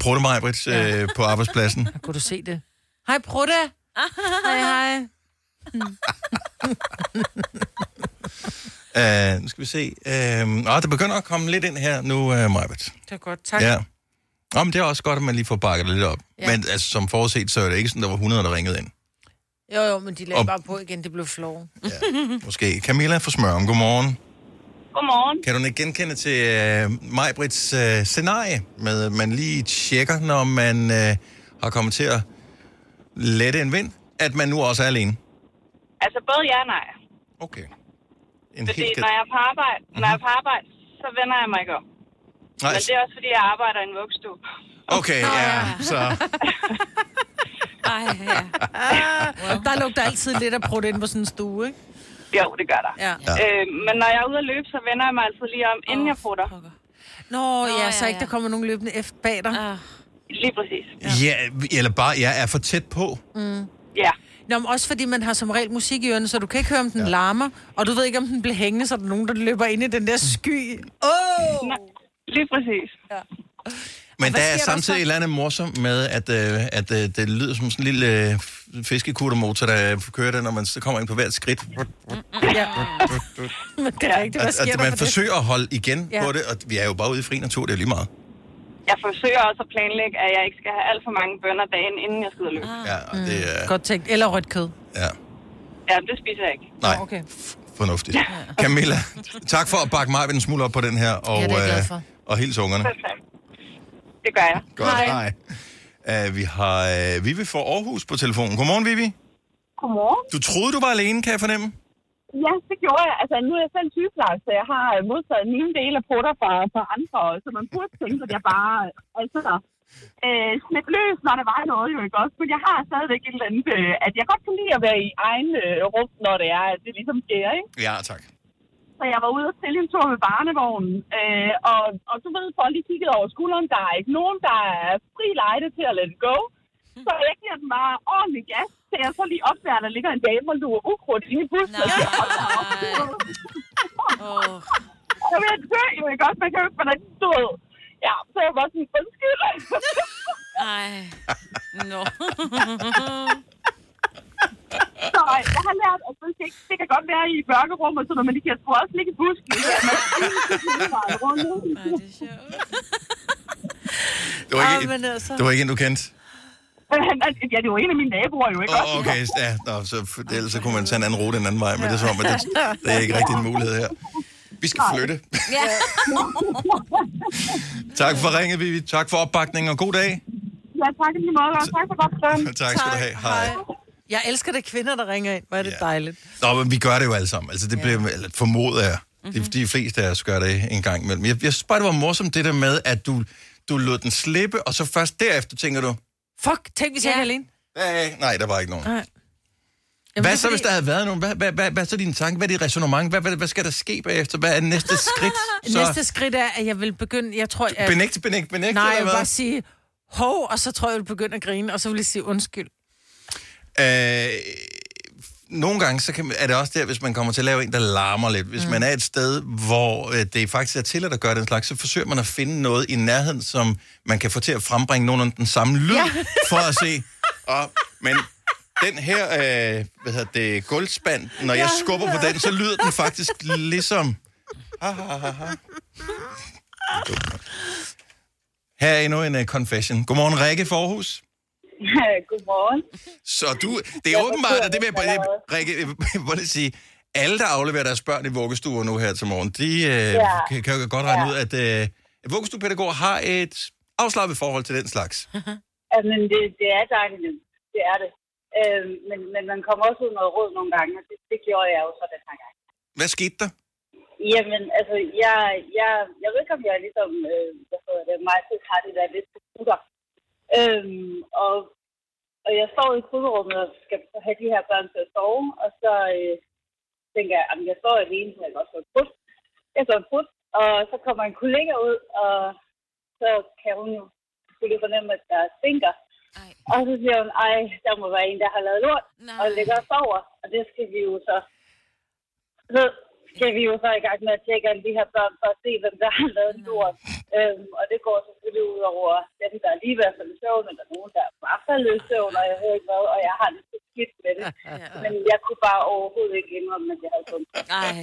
pruttemajbrit øh, på arbejdspladsen. <laughs> Kunne du se det? Hej, Prutte. <laughs> hej, hej. <laughs> Uh, nu skal vi se. Uh, ah, der begynder at komme lidt ind her nu, uh, Majbert. Det er godt, tak. Ja. Nå, men det er også godt, at man lige får bakket det lidt op. Ja. Ja. Men altså, som forudset, så er det ikke sådan, der var 100, der ringede ind. Jo, jo, men de lagde Og- bare på igen, det blev flove. Måske. Camilla fra Smørum, godmorgen. Godmorgen. Kan du ikke genkende til uh, Majbrits uh, scenarie med, at man lige tjekker, når man uh, har kommet til at lette en vind, at man nu også er alene? Altså både ja og nej. Okay. En Fordi helt... når jeg er på arbejde, mm-hmm. når jeg er på arbejde, så vender jeg mig ikke om. Nej, Men det er også fordi, jeg arbejder i en vuggestue. Okay, ja, så... <laughs> Ej, ja. <laughs> Der lugter altid lidt af prut ind på sådan en stue, ikke? Jo, det gør der. Ja. Øh, men når jeg er ude at løbe, så vender jeg mig altid lige om, inden jeg putter. Nå, ja, så ikke der kommer nogen løbende efter bag dig. Lige præcis. Ja, eller bare, jeg er for tæt på. Mm. Ja. Nå, men også fordi man har som regel musik i ørene, så du kan ikke høre, om den ja. larmer, og du ved ikke, om den bliver hængende, så er der nogen, der løber ind i den der sky. Åh! Oh! Lige præcis. Ja. Men der er samtidig et eller andet morsomt med, at, øh, at øh, det lyder som sådan en lille øh, fiskekuttermotor, der kører det, når man så kommer ind på hvert skridt. Ja. <laughs> Men det er rigtigt, hvad At, sker at der man for forsøger at holde igen Ja. på det, og vi er jo bare ude i fri natur, det er lige meget. Jeg forsøger også at planlægge, at jeg ikke skal have alt for mange bønner dagen, inden jeg ud og løbe. Ja, og det er Godt tænkt. Eller rødt kød. ja, Ja, det spiser jeg ikke. nej, Okay. fornuftigt. Camilla, tak for at bakke mig en smule op på den her, og, Ja, det er jeg glad øh, for. og hils ungerne. Det gør jeg. Godt, hej. Uh, vi har uh, Vivi fra Aarhus på telefonen. Godmorgen, Vivi. Godmorgen. Du troede, du var alene, kan jeg fornemme? Ja, det gjorde jeg. Altså, nu er jeg selv sygeplejerske, så jeg har øh, modtaget mine dele af putter fra, fra andre, så man burde tænke, at jeg bare, altså, øh, smidt løs, når der var noget, jo ikke også? Men jeg har stadigvæk et eller andet, øh, at jeg godt kan lide at være i egen øh, rum, når det er, at det ligesom sker, ikke? Ja, tak. Så jeg var ude og stille en tur med barnevognen, øh, og, og du ved, folk lige kiggede over skulderen, der er ikke nogen, der er fri lejde til at let it go. Så jeg giver den bare ordentlig gas, til jeg så lige opdager, at der ligger en dame og lurer ukrudt inde i bussen. Nej. <laughs> Oh. Jeg ved dø, jo ikke også, man kan jo ikke, hvordan den stod. Ja, så jeg var sådan, undskyld. Ej. Nå. Så øh, jeg har lært, at det, det, det kan godt være i mørkerum og sådan noget, men de kan sgu også ligge i busken. ikke? At man- Det var ikke, Ah, men altså. det var ikke en, du kendte? Ja, det var en af mine naboer jo, ikke også? okay, ja, nå, så, ellers så kunne man tage en anden rute en anden vej, men det er som om, at det, det er ikke rigtig en mulighed her. Vi skal flytte. Ja. <laughs> Tak for ringet, Vivi. Tak for opbakningen, og god dag. Ja, tak lige måde, og tak for godt program. <laughs> Tak skal du have. Hej. Jeg elsker det kvinder, der ringer ind. Hvor er det ja. dejligt. Nå, men vi gør det jo alle sammen. Altså, det bliver, eller formoder jeg. Mhm. De, de fleste af os gør det en gang imellem. Jeg, jeg synes bare, det var morsomt, det der med, at du, du lod den slippe, og så først derefter tænker du, Fuck, tænk hvis ja. jeg er alene. "Øh, nej, der var ikke nogen. Nej. Jamen, hvad så, hvis der havde været nogen? Hvad, hvad, hvad, hvad er så din tanke? Hvad er dit resonemang? Hvad, hvad, hvad skal der ske bagefter? Hvad er næste skridt? <laughs> Så Næste skridt er, at jeg vil begynde... Jeg tror, at... benægt, benægt, benægt, Nej, jeg vil hvad? bare sige, hov, og så tror jeg, jeg vil begynde at grine, og så vil jeg sige undskyld. Øh, nogle gange så kan, er det også der, hvis man kommer til at lave en, der larmer lidt. Hvis mm. man er et sted, hvor øh, det faktisk er tilladt at gøre den slags, så forsøger man at finde noget i nærheden, som man kan få til at frembringe nogenlunde den samme lyd, ja. <laughs> for at se. Og, men den her, øh, hvad hedder det, gulvspand, når jeg skubber på den, så lyder den faktisk ligesom... Ha, ha, ha, ha. <laughs> Her er endnu en uh, confession. Godmorgen, Rikke Forhus. <laughs> Godmorgen. Så du, det er åbenbart, og det vil jeg bare, Rikke, <laughs> jeg vil sige, alle, der afleverer deres børn i vuggestuer nu her til morgen, de øh, Ja. kan, kan jo godt regne ud, at øh, vuggestuepædagoger har et afslappet forhold til den slags. Jamen, det, det er dejligt. Det er det. Øh, men, men man kommer også ud med råd nogle gange, og det, det gjorde jeg jo så den her gang. Hvad skete der? Jamen, altså, jeg, jeg, jeg ved ikke, om jeg ligesom, øh, hvad hedder det, mig selv har det der lidt på skutter. Øhm, og, og jeg står i krydderummet og skal have de her børn til at sove, og så øh, tænker jeg, at jeg står alene, så jeg kan også få et put. Jeg får et put, og så kommer en kollega ud, og så kan hun jo selvfølgelig fornemme, at der stinker. Og så siger hun, ej, der må være en, der har lavet lort, Nej. og lægger os over. Og det skal vi jo så... Så skal vi jo så i gang med at tjekke alle de her børn for at se, hvem der har lavet lort. Øhm, og det går selvfølgelig ud over dem, der er lige været faldet i søvn, eller nogen, der faldet i søvn, og jeg ved ikke hvad, og jeg har det så skidt med det. <laughs> Men jeg kunne bare overhovedet ikke indrømme, at jeg havde fundet det. Nej.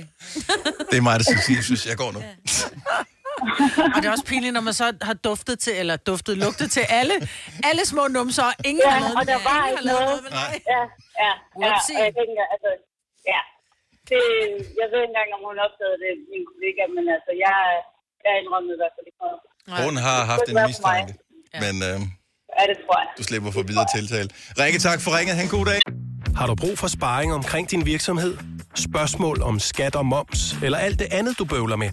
Det er mig, der skal sige, jeg synes, jeg går nu. Og det er også pinligt, når man så har duftet til, eller duftet, lugtet til alle, alle små numser, og ingen Ja, har lavet og der var ingen ikke noget. med dig. Ja, ja, ja. Og jeg tænker, altså, ja. Det, jeg ved ikke engang, om hun opdagede det, min kollega, men altså, jeg, jeg indrømmede i hvert fald ikke noget. Hun har haft en mistanke, men øh, Ja, det tror jeg. du slipper for videre tiltale. Rikke, tak for ringet. Ha' en god dag. Har du brug for sparring omkring din virksomhed? Spørgsmål om skat og moms, eller alt det andet, du bøvler med?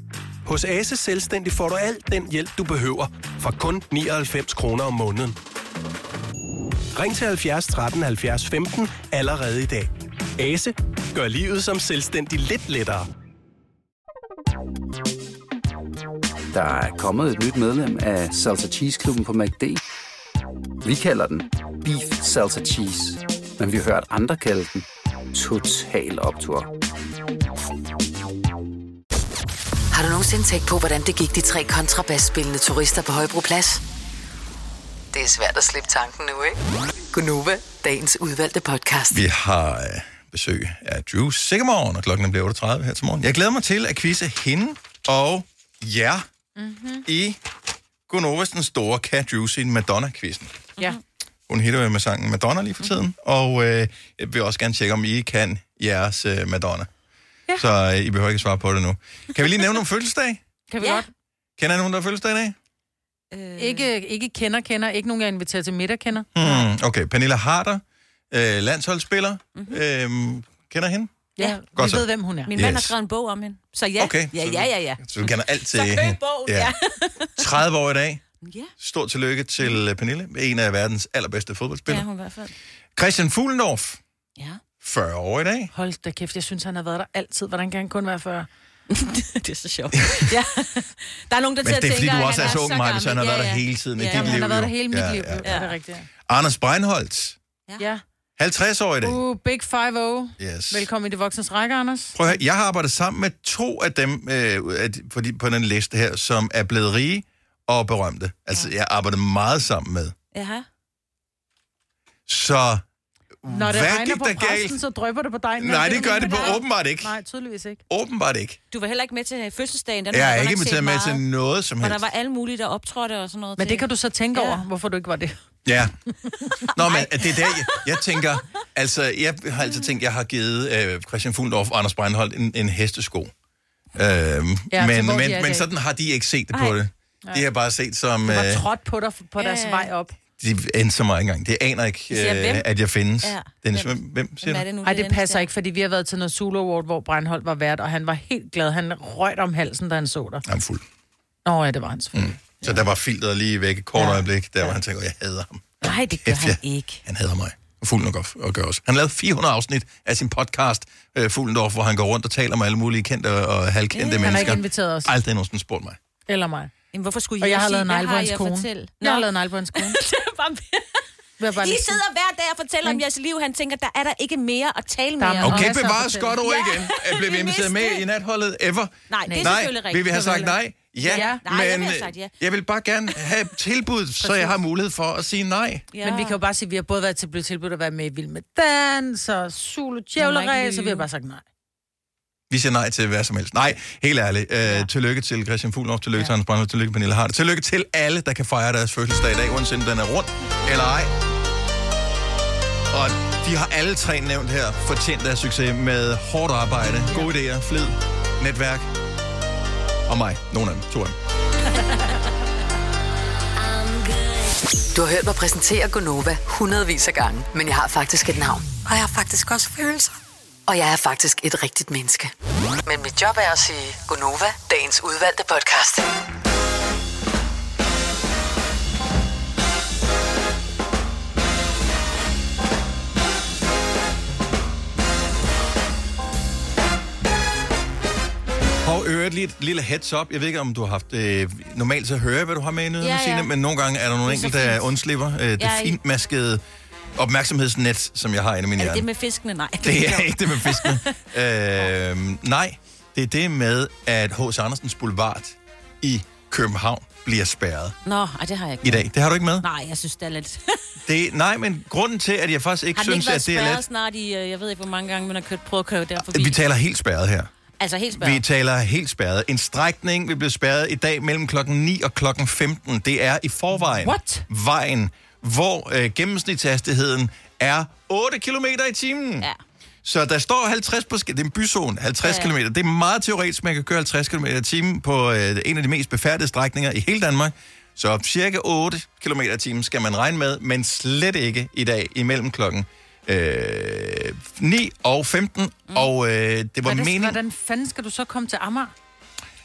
Hos Ase Selvstændig får du alt den hjælp, du behøver, for kun 99 kroner om måneden. Ring til 70 13 70 15 allerede i dag. Ase gør livet som selvstændig lidt lettere. Der er kommet et nyt medlem af Salsa Cheese Klubben på MACD. Vi kalder den Beef Salsa Cheese, men vi har hørt andre kalde den Total Optor. Har du nogensinde tænkt på, hvordan det gik de tre kontrabasspillende turister på Højbroplads? Det er svært at slippe tanken nu, ikke? Gunova, dagens udvalgte podcast. Vi har øh, besøg af Drew Sigamore, og klokken bliver 38 her til morgen. Jeg glæder mig til at quizze hende og jer mm-hmm. i Gunovas den store Cat Drew sin Madonna-quizzen. Ja. Hun hitter jo med sangen Madonna lige for tiden, og øh, jeg vil også gerne tjekke, om I kan jeres øh, Madonna. Ja. Så øh, I behøver ikke svare på det nu. Kan vi lige nævne nogle fødselsdage? Kan vi ja. godt? Kender I nogen, der har fødselsdag i dag? Øh. Ikke, ikke kender, kender. Ikke nogen, jeg inviterer til middag, kender. Hmm, okay, Pernilla Harder, øh, landsholdsspiller. Mm-hmm. Øhm, kender hende? Ja, Godt vi så. ved, hvem hun er. Min mand har Yes. skrevet en bog om hende. Så ja, Okay, ja, så- ja, ja, ja. Så du kender alt til Så hende. bogen, ja. 30 <laughs> år i dag. Ja. Stort tillykke til øh, Pernille, en af verdens allerbedste Ja, fodboldspillere. hun i hvert fald. Christian Fuglendorf, Ja. 40 år i dag. Hold da kæft, jeg synes, han har været der altid. Hvordan kan han kun være 40? <laughs> det er så sjovt. ja. Der er nogen, der Men til det er at fordi, tænke, du at også han er så ung, Maja, gammel. så han har Ja, været der ja. hele tiden i Ja, dit liv. Han har været jo. der hele mit Ja, liv. ja. Ja, det er rigtigt. Anders Breinholt, Ja. 50 år i dag. Uh, Big 5-0. Yes. Velkommen i de voksnes række, Anders. Prøv at høre, jeg har arbejdet sammen med to af dem øh, af de- på, de, på den liste her, som er blevet rige og berømte. Altså, jeg arbejder meget sammen med. Ja. Så Når det hvad regner gik på der præsten, galt? så drøber det på dig. Nej, det gør det på åbenbart ikke. Nej, tydeligvis ikke. Åbenbart ikke. Du var heller ikke med til fødselsdagen. Den Jeg er ikke inviteret med til noget som Hvor der helst. var alle mulige, der optrådte og sådan noget. Men til. det kan du så tænke Ja. over, hvorfor du ikke var det. Ja. <laughs> Nå, men det er der, jeg, jeg tænker... Altså, jeg har altid tænkt, jeg har givet øh, Christian Fuglendorf og Anders Breinholt en, en hestesko. Øhm, Ja, men, men, men dag. sådan har de ikke set det Nej. på det. De har bare set som... Du var Øh, trådt på dig på deres ja. vej op. de endte så meget engang. Det aner ikke, siger, hvem? øh, at jeg findes. Ja. Dennis, hvem, hvem siger du? Nej, det passer ikke, fordi vi har været til noget Zulu Award, hvor Breinholt var vært, og han var helt glad. Han røg om halsen, da han så dig. Han er fuld. Nå ja, det var han selvfølgelig. Mm. Så der var filtret lige væk et kort øjeblik, der hvor han tænker, jeg hader ham. Nej, det gør Kæft, han ja. ikke. Han hader mig. Fuglendorf og gør også. Han lavede 400 afsnit af sin podcast, øh, Fuglendorf, hvor han går rundt og taler med alle mulige kendte og halvkendte Han har mennesker. ikke inviteret os. Aldrig nogensinde spurgt mig. Eller mig. Jamen, hvorfor skulle Og I jeg har sige, lavet I at kone. fortælle? Jeg har lavet på hans kone. <laughs> Jeg bare I lige sidder hver dag og fortæller om jeres liv. Han tænker, der er der ikke mere at tale med er. Okay, at bevares godt ord Ja. igen. <laughs> Er blev vi Vi inviteret med i natholdet ever? Nej, det er nej, selvfølgelig rigtigt. vil vi have sagt nej? Ja, Ja. Nej, jeg men have øh, sagt ja. jeg vil bare gerne have tilbud, så jeg har mulighed for at sige nej. Ja. Men vi kan jo bare sige, at vi har både været til blevet tilbudt at være med i Vild med Dans og Zulu Djævleræs, så vi har bare sagt nej. Vi siger nej til hvad som helst. Nej, helt ærligt. Øh, tillykke til Christian Fuglendorf, tillykke ja. til Anders Brandhoff, tillykke Pernille Hart. Tillykke til alle, der kan fejre deres fødselsdag i dag, uanset om den er rundt eller ej. Og de har alle tre nævnt her fortjent deres succes med hårdt arbejde, gode idéer, flid, netværk og mig. Nogle af dem, to af dem. Du har hørt mig præsentere Gonova hundredvis af gange, men jeg har faktisk et navn. Og jeg har faktisk også følelser. Og jeg er faktisk et rigtigt menneske. Men mit job er at sige Gonova, dagens udvalgte podcast. Og øvrigt lige et lille heads up. Jeg ved ikke, om du har haft... Øh, normalt så hører jeg, hvad du har med i nyhederne, Ja, ja. Men nogle gange er der nogle enkelte, der undslipper. Øh, det i- fintmaskede opmærksomhedsnet, som jeg har inde i min Er det hjerne. det med fiskene? Nej. Det er <laughs> ikke det med fiskene. øh, nej, det er det med, at H.C. Andersens Boulevard i København bliver spærret Nå, ej, det har jeg ikke. i dag. Det har du ikke med? Nej, jeg synes, det er lidt... <laughs> Det, nej, men grunden til, at jeg faktisk ikke har synes, ikke været at det er spærret let... snart i, øh, jeg ved ikke, hvor mange gange man har kørt, prøvet at køre der forbi? Vi taler helt spærret her. Altså helt spærret? Vi taler helt spærret. En strækning vil blive spærret i dag mellem klokken 9 og klokken 15. Det er i forvejen What? vejen, hvor øh, gennemsnitshastigheden er 8 km i timen. Ja. Så der står 50 på sk- det er en byzone, 50 Ja, km. ja. Det er meget teoretisk, man kan køre 50 km i timen på øh, en af de mest befærdede strækninger i hele Danmark. Så cirka 8 km i timen skal man regne med, men slet ikke i dag imellem klokken øh, 9 og 15. Mm. Og øh, det var Hvordan, meningen... hvordan fanden skal du så komme til Amager?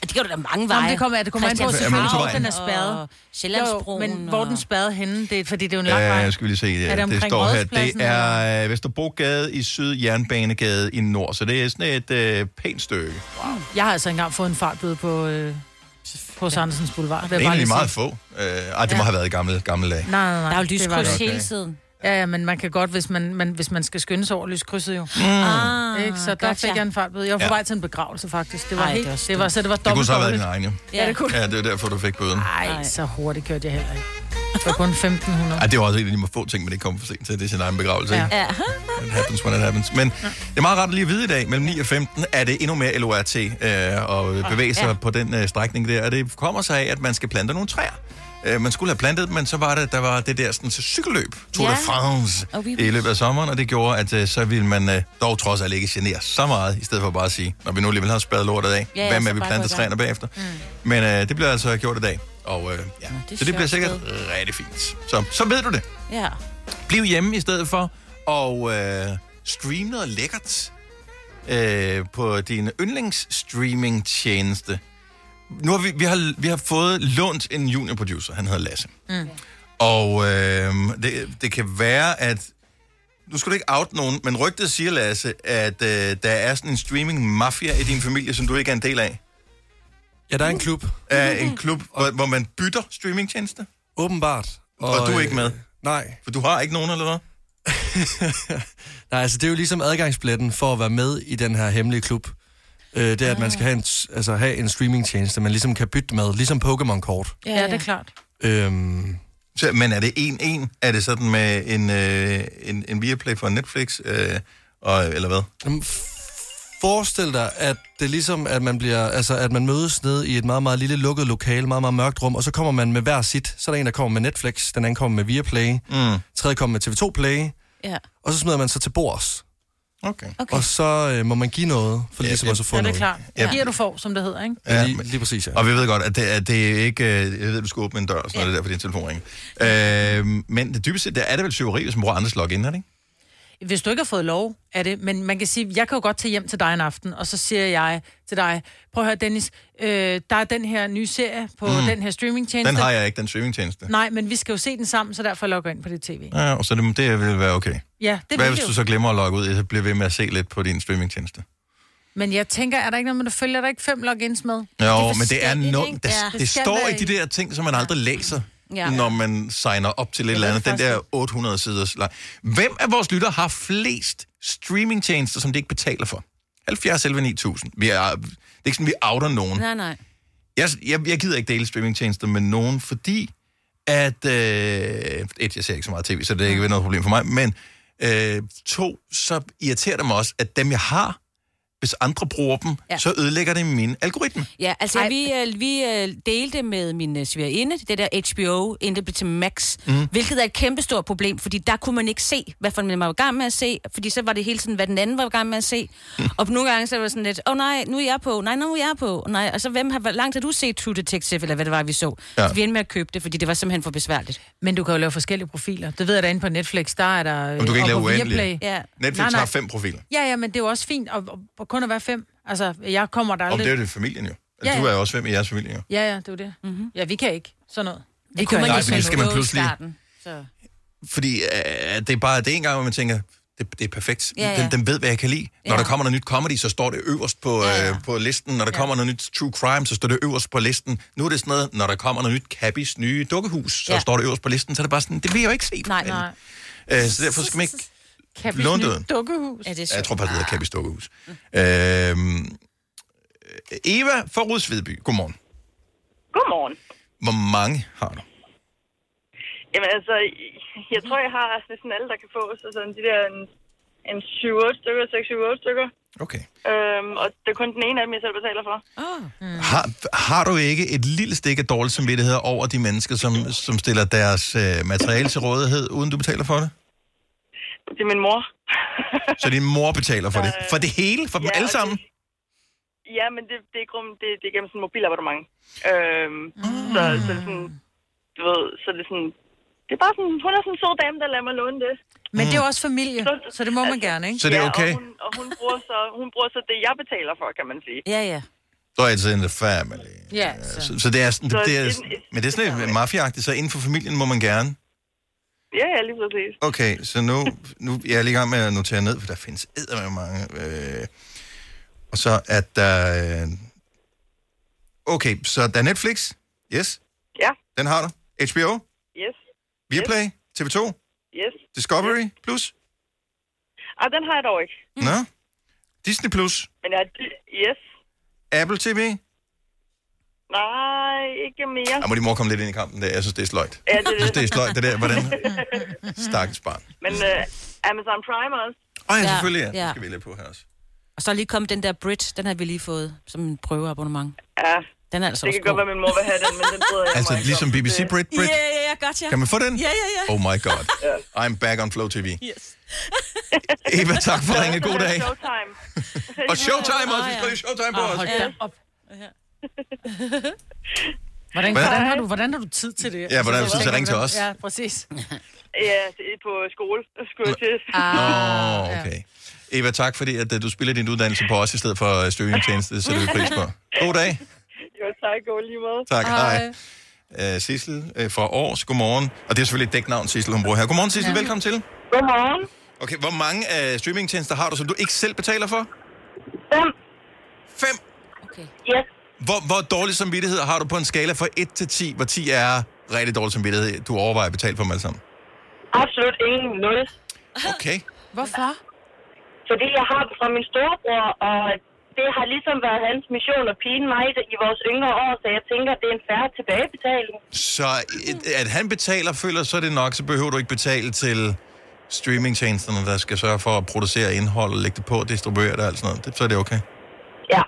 Det gør du da mange veje. det kommer, det kommer an på, hvor den er spærret. og Sjællandsbroen Jo, men hvor er den og- spærret henne? Det er, fordi det er jo en lang vej. Øh, skal vi lige se, Er det det, det omkring står her. Det er øh, Vesterbrogade i syd, Jernbanegade i nord, så det er sådan et øh, pænt stykke. Wow. Jeg har altså engang fået en fartbøde på, øh, på Sandersens Boulevard. jeg bare Egentlig lige meget få. Øh, ej, det må Ja. have været i gamle, gamle dage. Nej, nej, nej. Der er jo det var lyskryds det. hele tiden. Ja, ja, men man kan godt, hvis man, man, hvis man skal skynde sig over lyskrydset jo. Mm. Ah, Ikke? Så der gotcha. fik jeg en fartbøde. Jeg var på Ja. vej til en begravelse, faktisk. Det var Ej, helt, det var det var, så det var Det kunne dobbelt så have været din egen, jo. Ja, det kunne Ja, det er derfor, du fik bøden. Nej, så hurtigt kørte jeg heller ikke. Det var kun 1500. Ej, det var også en af de få ting, man ikke kom for sent til. Det er sin egen begravelse, Ja. ikke? Ja. It happens when it happens. Men det er meget rart at lige vide i dag, mellem 9 og 15, er det endnu mere LORT øh, og bevæge sig Ja. på den øh, strækning der. Og det kommer sig af, at man skal plante nogle træer. Øh, man skulle have plantet dem, men så var det, der var det der sådan, så cykelløb, Tour de Ja. France, Og vi- i løbet af sommeren, og det gjorde, at øh, så ville man øh, dog trods alt ikke genere så meget, i stedet for bare at sige, når vi nu alligevel har spadet lortet af, Ja, ja, hvad med, at vi planter træerne bagefter. Mm. Men øh, det bliver altså gjort i dag, og øh, ja. det er så det bliver sikkert sted. rigtig fint. Så, så ved du det. Ja. Bliv hjemme i stedet for, og øh, stream noget lækkert øh, på din yndlingsstreaming-tjeneste. Nu har vi, vi, har, vi har fået lånt en juniorproducer, han hedder Lasse. Mm. Og øh, det, det kan være, at... Nu skal du ikke out nogen, men rygtet siger, Lasse, at øh, der er sådan en streaming-mafia i din familie, som du ikke er en del af. Ja, der er en klub. Er en klub, hvor, hvor man bytter streamingtjeneste? Åbenbart. Og, og du er ikke med? Nej. For du har ikke nogen, eller hvad? <laughs> Nej, altså det er jo ligesom adgangsbilletten for at være med i den her hemmelige klub. Øh, det er, at man skal have en, altså have en streamingtjeneste, man ligesom kan bytte med, ligesom Pokémon-kort. Ja, ja, det er klart. Øhm, Så, men er det en en? Er det sådan med en, øh, en, en Viaplay for Netflix? Øh, og, eller hvad? Jamen, Forestil dig, at det er ligesom, at man, bliver, altså, at man mødes ned i et meget, meget lille lukket lokale, meget, meget mørkt rum, og så kommer man med hver sit. Så er der en, der kommer med Netflix, den anden kommer med Viaplay, mm. tredje kommer med TV2 Play, Ja. og så smider man sig til bords. Okay. okay. Og så øh, må man give noget, for Ja, ligesom ja. at så få Ja, det er noget. klart. Ja. Giver du får, som det hedder, ikke? Ja, lige, lige præcis, ja. Og vi ved godt, at det, at det er ikke... øh, Jeg ved, du skal åbne en dør, og sådan noget, det er derfor din telefon ringer. Øh, men det dybest set, der er det vel syveri, hvis man bruger andres login, er det ikke? Hvis du ikke har fået lov af det, men man kan sige, jeg kan jo godt tage hjem til dig en aften, og så siger jeg til dig, prøv at høre Dennis, øh, der er den her nye serie på Mm. den her streamingtjeneste. Den har jeg ikke, den streamingtjeneste. Nej, men vi skal jo se den sammen, så derfor logger jeg ind på det tv. Ja, og så det, det vil være okay. Ja, det Hvad hvis det du så glemmer at logge ud, så bliver ved med at se lidt på din streamingtjeneste? Men jeg tænker, er der ikke noget, man følger der ikke fem logins med? Jo, men det er forskelligt, no, ikke? der, det, Det står i de der ting, som man aldrig læser, Ja. når man signer op til et eller andet. Den der 800 siders lang. Hvem af vores lytter har flest streamingtjenester, som de ikke betaler for? 70 11 9000. Vi er, det er ikke sådan, vi outer nogen. Nej, nej. Jeg, jeg, jeg gider ikke dele streamingtjenester med nogen, fordi at... Øh, et, jeg ser ikke så meget tv, så det er ikke noget problem for mig, men øh, to, så irriterer det mig også, at dem, jeg har, hvis andre bruger dem, Ja. så ødelægger det min algoritme. Ja, altså Ej. vi, øh, vi øh, delte med min øh, svigerinde, det der HBO, inden det blev til Max, mm. Hvilket er et kæmpestort problem, fordi der kunne man ikke se, hvad for man var i gang med at se, fordi så var det hele tiden, hvad den anden var i gang med at se. og nogle gange så var det sådan lidt, åh oh, nej, nu er jeg på, nej, nu er jeg på, nej, og så hvem har, hvor langt har du set True Detective, eller hvad det var, vi så? Ja. Så vi endte med at købe det, fordi det var simpelthen for besværligt. Men du kan jo lave forskellige profiler. Det ved jeg da inde på Netflix, der er der... Men du kan ikke og lave uendelige. Ja. Netflix Nej, nej. har fem profiler. Ja, ja, men det er jo også fint at, at, at kun at være fem. Altså, jeg kommer der Om aldrig... det er jo det familien jo. Ja, Ja, ja. Du er jo også fem i jeres familie jo. Ja, ja, det er jo det. Mm-hmm. Ja, vi kan ikke sådan noget. Vi Det kunne man Nej, selv skal man pludselig- starten, Så. Fordi øh, det er bare det er en gang, hvor man tænker, det, det er perfekt. Ja, ja. Den, den ved, hvad jeg kan lide. Når Ja. der kommer noget nyt comedy, så står det øverst på, ja, ja. Øh, på listen. Når der ja. kommer noget nyt true crime, så står det øverst på listen. Nu er det sådan noget, når der kommer noget nyt Cabis nye dukkehus, så ja. står det øverst på listen. Så er det bare sådan, det vil jeg jo ikke se. Nej, nej. Øh, så derfor skal man ikke Nye det. dukkehus. Ja, det er Ja, jeg tror bare, det hedder Cabis dukkehus. Øh, Eva fra Rudsvedby, godmorgen. Godmorgen. Hvor mange har du? Jamen altså, jeg tror, jeg har næsten alle, der kan få. Så sådan de der en, en 7-8 stykker, 6-7-8 stykker. Okay. Øhm, og det er kun den ene af dem, jeg selv betaler for. Oh. Mm. Har, har du ikke et lille stik af dårlig samvittighed over de mennesker, som, som stiller deres øh, materiale til rådighed, uden du betaler for det? Det er min mor. Så din mor betaler for det? For det hele? For dem Ja, alle sammen? Ja, men det, det, er, grum, det, det er gennem sådan en mobilabonnement. Øhm, så, så, det er sådan, du ved, så det er sådan, det er bare sådan, hun er sådan en sød dame, der lader mig låne det. Men det er jo også familie, så det må man gerne, ikke? Så det er okay? Ja, og, hun, og hun, bruger så, hun bruger så det, jeg betaler for, kan man sige. Ja, ja. Så er det in the family. Ja, Så, så det er sådan, det, Så det er, det- men det er sådan lidt mafiaagtigt, så inden for familien må man gerne. Ja, ja, lige præcis. Okay, så nu, nu jeg er lige i gang med at notere ned, for der findes med mange. Øh, og så er der... Øh, okay, så der er Netflix. Yes, Ja, den har du. HBO, yes, Viaplay, TV2, yes. Discovery Plus. Ah, den har jeg dog ikke. Nå. Disney Plus, Men jeg, yes. Apple TV. Nej, ikke mere. Jeg må din mor komme lidt ind i kampen der. Jeg synes, det er sløjt. Ja, det er Jeg synes, det. det er sløjt, det der. Hvordan? <laughs> Stakkels barn. Men uh, Amazon Prime også. Åh, oh, ja, Ja, selvfølgelig, ja. ja. Det skal vi lidt på her også. Og så er lige kommet den der Brit, den har vi lige fået som en prøveabonnement. Ja, Den er altså det også kan godt være, min mor vil have den, men den bryder jeg <laughs> Altså, ligesom om. BBC Det- Brit, Brit. Ja, ja, ja, godt, ja. Kan man få den? Ja, ja, ja. Oh my god. I'm back on Flow TV. Yes. <laughs> Eva, tak for ringe. God dag. Showtime. Og Showtime også. Vi skal lige Showtime på Ah, os. hold da op. <laughs> Hvordan, Hvad? hvordan, har du, hvordan har du tid til det? Ja, hvordan har du tid til at ringe til os? Ja, præcis. <laughs> Ja, det er på skole, skulle jeg til. Åh, oh, okay. Eva, tak fordi at, øh, du spiller din uddannelse på os i stedet for øh, streamingtjeneste. Det sætter vi pris på. God dag. <laughs> Jo, tak. God lige måde. Tak, hej. Uh, Sissel uh, fra Års, godmorgen. Og det er selvfølgelig et dæknavn, Sissel, hun bruger her. Godmorgen, Sissel. Ja. Velkommen til. Godmorgen. Okay, hvor mange af streamingtjenester har du, som du ikke selv betaler for? Fem. Fem? Okay. Yes. Hvor, hvor dårlig samvittighed har du på en skala fra 1 til 10, hvor 10 er rigtig dårlig samvittighed, du overvejer at betale for dem alle sammen? Absolut ingen nul. Okay. Hvorfor? Fordi jeg har det fra min storebror, og det har ligesom været hans mission at pine mig i vores yngre år, så jeg tænker, det er en færre tilbagebetaling. Så et, at han betaler, føler så er det nok, så behøver du ikke betale til streamingtjenesterne, der skal sørge for at producere indhold, lægge det på, distribuere det og alt sådan noget. Det, så er det okay. Ja.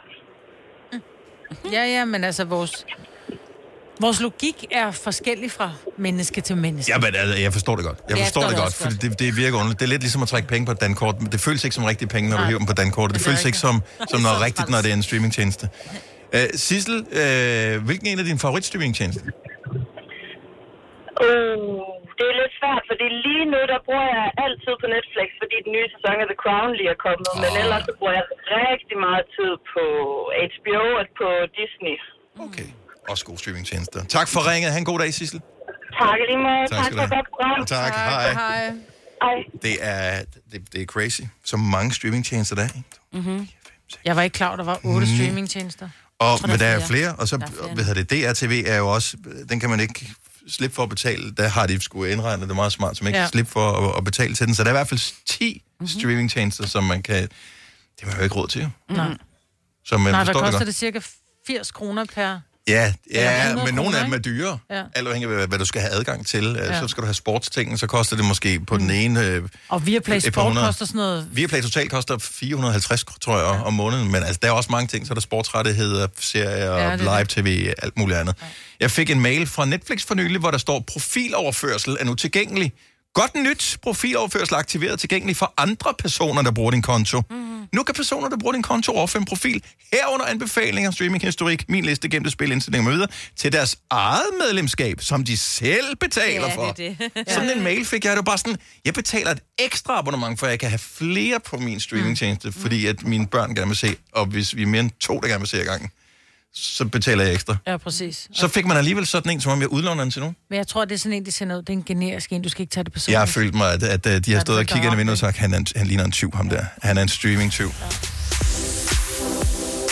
Ja, ja, men altså vores... Vores logik er forskellig fra menneske til menneske. Ja, men altså, jeg forstår det godt. Jeg Ja, jeg forstår forstår det godt, for det, det virker underligt. Det er lidt ligesom at trække penge på et dankort, det føles ikke som rigtige penge, når du Nej. hiver dem på dankortet. Det det føles ikke som, rigtigt. som noget rigtigt, når det er en streamingtjeneste. Uh, Sissel, uh, hvilken en af dine favoritstreamingtjenester? Uh, det er lidt svært, fordi lige nu, der bruger jeg altid på Netflix, fordi den nye sæson af The Crown lige er kommet. Men ellers så bruger jeg rigtig meget tid på HBO og på Disney. Også gode streamingtjenester. Tak for ringet. Ha' en god dag, Sissel. Tak lige måde. Tak Tak skal for godt program. Tak. Hej. Hej. Hej. Det er, det, det er crazy. Så mange streamingtjenester der er. ikke? Mm-hmm. Jeg var ikke klar, der var otte Mm. streamingtjenester. Og, tror, men der der er er flere, og så, Der er flere. hvad hedder det, DRTV er jo også, den kan man ikke slippe for at betale. Der har de sgu indregnet det meget smart, som ikke Ja. ja. slippe for at, at, betale til den. Så der er i hvert fald 10 mm-hmm. streamingtjenester, som man kan, det har man jo ikke råd til. Nej. Så man Nej, hvad forstår det koster godt. det cirka 80 kroner per... Ja, ja 100 men nogle af dem er dyre. Ja. Alt afhængig af, hvad, du skal have adgang til. Ja. Ja. Så skal du have sportsting, så koster det måske på den ene... Øh, Og Viaplay Sport koster sådan noget... Viaplay Total koster 450, tror jeg, om måneden. Men altså, der er også mange ting. Så er der sportsrettigheder, serier, Ja, ja, live-tv, alt muligt andet. Ja. Jeg fik en mail fra Netflix for nylig, hvor der står, profiloverførsel er nu tilgængelig. Godt nyt. Profiloverførsel er aktiveret tilgængelig for andre personer, der bruger din konto. Mm. Nu kan personer, der bruger din konto, overføre en profil herunder anbefalinger, streaminghistorik, min liste gemte spil, indstillinger videre, til deres eget medlemskab, som de selv betaler for. det det. <laughs> Sådan en mail fik jeg, det var bare sådan, jeg betaler et ekstra abonnement, for jeg kan have flere på min streamingtjeneste, mm. fordi at mine børn gerne vil se, og hvis vi er mere end to, der gerne vil se ad gangen, så betaler jeg ekstra. Ja, præcis. Så fik man alligevel sådan en, som om jeg udlåner den til nogen. Men jeg tror, det er sådan en, de sender ud. Det er en generisk en. Du skal ikke tage det personligt. Jeg har følt mig, at, at, at de har Ja, stået og det kigget ind i vinduet og sagt, han, er en, han ligner en tyv, ham der. Han er en streaming-tyv.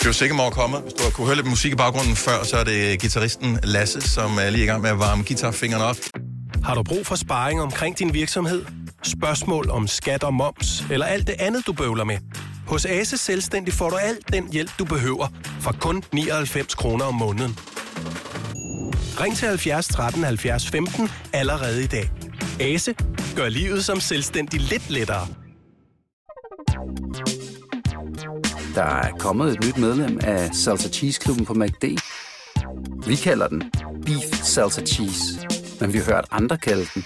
Du er sikker mig at komme. Hvis du har kunne høre lidt musik i baggrunden før, så er det gitarristen Lasse, som er lige i gang med at varme guitarfingrene op. Har du brug for sparring omkring din virksomhed? Spørgsmål om skat og moms, eller alt det andet, du bøvler med? Hos Ase Selvstændig får du alt den hjælp, du behøver, for kun 99 kroner om måneden. Ring til 70 13 70 15 allerede i dag. Ase gør livet som selvstændig lidt lettere. Der er kommet et nyt medlem af Salsa Cheese Klubben på MACD. Vi kalder den Beef Salsa Cheese, men vi har hørt andre kalde den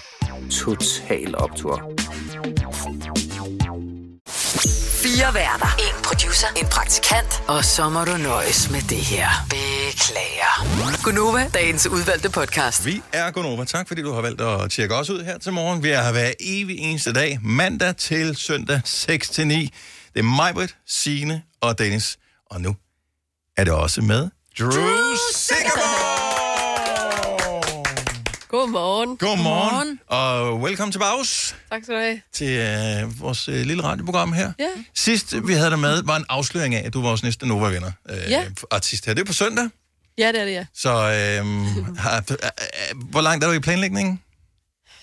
Total Optor. Fire værter. En producer. En praktikant. Og så må du nøjes med det her. Beklager. Gunova, dagens udvalgte podcast. Vi er Gunova. Tak fordi du har valgt at tjekke os ud her til morgen. Vi er her hver evig eneste dag, mandag til søndag 6 til 9. Det er mig, Signe og Dennis. Og nu er det også med Drew, Drew Godmorgen. Godmorgen, og velkommen til Baus Tak skal du have. til øh, vores øh, lille radioprogram her. Ja. Sidst vi havde dig med, var en afsløring af, at du var vores næste Nova-vinder. Øh, Ja. Artist her. Det er på søndag, Ja, det er det, ja. så <laughs> øh, har, øh, hvor langt er du i planlægningen?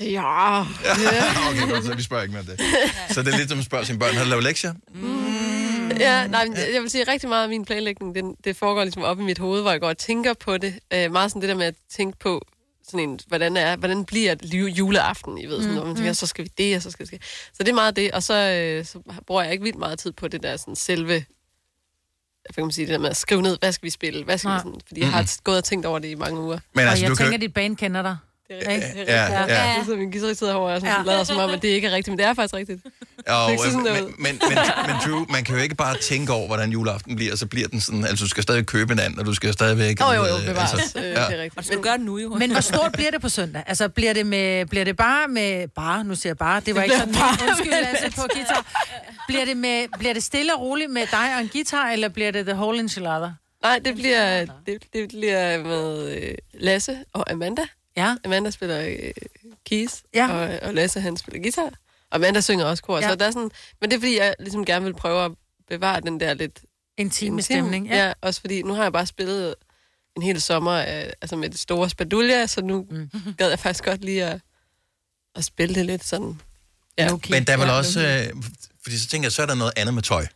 Ja. <laughs> okay, godt, så vi spørger ikke mere om det. Så det er lidt som at spørge sine børn, har du lavet lektier? Ja, nej, jeg vil sige, rigtig meget af min planlægning, den, det foregår ligesom op i mit hoved, hvor jeg går og tænker på det. Øh, meget sådan det der med at tænke på, sådan en, hvordan, er, hvordan bliver det juleaften, I ved, sådan, Mm, mm, hvor man tænker, mm. så skal vi det, og så skal vi det. Så det er meget det, og så, øh, så bruger jeg ikke vildt meget tid på det der sådan selve, hvad kan man sige, det der med at skrive ned, hvad skal vi spille, hvad skal vi Nej. sådan, fordi jeg har gået og tænkt over det i mange uger. Men og altså, jeg du kan- tænker, at dit band kender dig. Det er rigtigt. Ikke? Det er Ja, rigtigt. ja. Det er så min guitarist sidder herovre, og så Ja. lader som om, at det ikke er rigtigt, men det er faktisk rigtigt. Og, Det er ikke sådan men, noget. men, men, men Drew, man kan jo ikke bare tænke over, hvordan juleaften bliver, og så bliver den sådan, altså du skal stadig købe en anden, og du skal stadigvæk... Jo, jo, jo, øh, bevares. altså, Øh, ja. det er rigtigt. Og du skal gøre det nu, jo. Men hvor stort bliver det på søndag? Altså, bliver det, med, bliver det bare med... Bare, nu siger jeg bare. Det var Det ikke sådan, bare undskyld, med- Lasse, på guitar. Bliver det, med, bliver det stille og roligt med dig og en guitar, eller bliver det the whole enchilada? Nej, det bliver, det, det bliver med øh, Lasse og Amanda. Ja. Amanda spiller øh, keys, Ja. og, og Lasse han spiller guitar. Og Amanda synger også kor. Ja. Så der er sådan, men det er fordi, jeg ligesom gerne vil prøve at bevare den der lidt... Intime intim- stemning, ja. Ja. også fordi nu har jeg bare spillet en hel sommer øh, altså med det store spadulje, så nu mm. <laughs> gad jeg faktisk godt lige at, at spille det lidt sådan... Ja. Okay. Men der er vel Ja, også, øh, fordi så tænker jeg, så er der noget andet med tøj.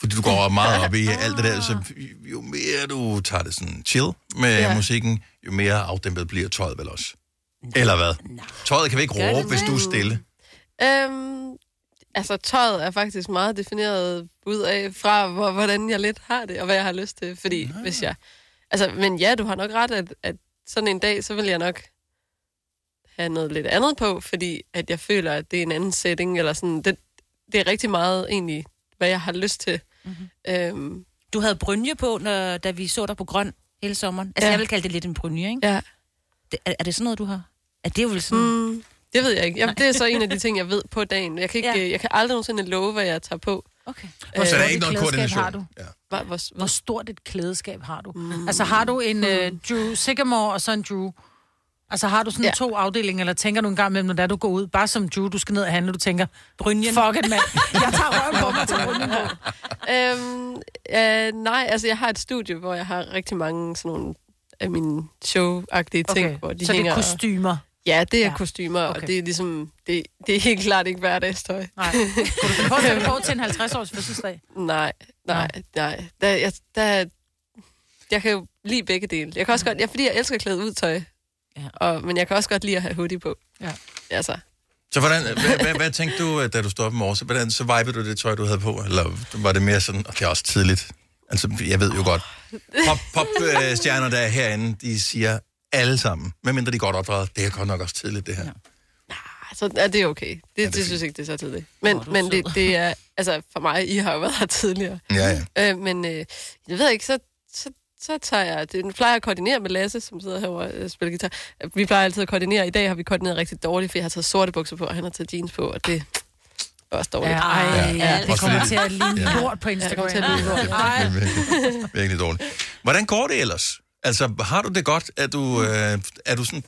Fordi du går meget op i <laughs> alt det der, så jo mere du tager det sådan chill med ja. Musikken, jo mere afdæmpet bliver tøjet vel også. Eller hvad? Tøjet kan vi ikke råbe, hvis du er stille. Øhm, altså, tøjet er faktisk meget defineret ud af, fra hvor, hvordan jeg lidt har det, og hvad jeg har lyst til. Fordi Ah. hvis jeg... Altså, men ja, du har nok ret, at, at sådan en dag, så vil jeg nok have noget lidt andet på, fordi at jeg føler, at det er en anden setting, eller sådan, det, det er rigtig meget egentlig, hvad jeg har lyst til. Mm-hmm. Øhm, Du havde brynje på, når, da vi så dig på grøn hele sommeren. Altså, Ja. jeg vil kalde det lidt en brynje, ikke? Ja. Det, er, er det sådan noget, du har? Er det jo vel sådan... Mm, Det ved jeg ikke. Jeg, det er så en af de ting, jeg ved på dagen. Jeg kan, <laughs> ikke, ja. jeg kan aldrig nogensinde love, hvad jeg tager på. Okay. Hvor Øh, stort der er ikke noget koordination. har du? Ja. Hvor, hvor, hvor stort et klædeskab har du? Mm. Altså har du en uh, Drew Sycamore og så en Drew? Altså har du sådan ja. To afdelinger, eller tænker du en gang imellem, når der du går ud, bare som Drew, du skal ned og handle, du tænker, Brynjen. fuck it, mand. <laughs> Jeg tager røven på mig til Brynjen på. Øhm, øh, nej, altså jeg har et studie, hvor jeg har rigtig mange sådan nogle af mine show-agtige ting, Okay, hvor de så det er hænger... kostymer? Ja, det er Ja. kostymer, okay. Og det er ligesom... Det, det er helt klart ikke hverdagstøj. Nej. Kunne du på at på til en 50-års fødselsdag? Nej, nej, nej. Der, jeg, der, jeg kan jo lide begge dele. Jeg kan også godt... Ja, fordi jeg elsker at klæde ud tøj. Ja. Og, men jeg kan også godt lide at have hoodie på. Ja. Altså, Så hvordan, hvad, hvad, hvad tænkte du, øh, da du stod op i morges? Hvordan så vibede du det tøj, du havde på? Eller var det mere sådan, og det er også tidligt? Altså, jeg ved jo godt. Pop, pop øh, stjerner, der er herinde, de siger alle sammen, medmindre de er godt opdraget, det er godt nok også tidligt, det her. så er det okay. Det, ja, det, det synes jeg ikke, det er så tidligt. Men, er men det, det er... Altså, for mig, I har jo været her tidligere. Ja, ja. Øh, men øh, jeg ved ikke, så, så, tager jeg... Det, nu plejer jeg at koordinere med Lasse, som sidder herovre og spiller guitar. Vi plejer altid at koordinere. I dag har vi koordineret rigtig dårligt, for jeg har taget sorte bukser på, og han har taget jeans på, og det er også dårligt. Ja, ej, ja, det også kommer til at ligne Ja. lort på Ja, det Instagram. kommer til at ligne lort. Det er virkelig, <laughs> virkelig dårligt. Hvordan går det ellers? Altså, har du det godt? Er du, øh, er du sådan...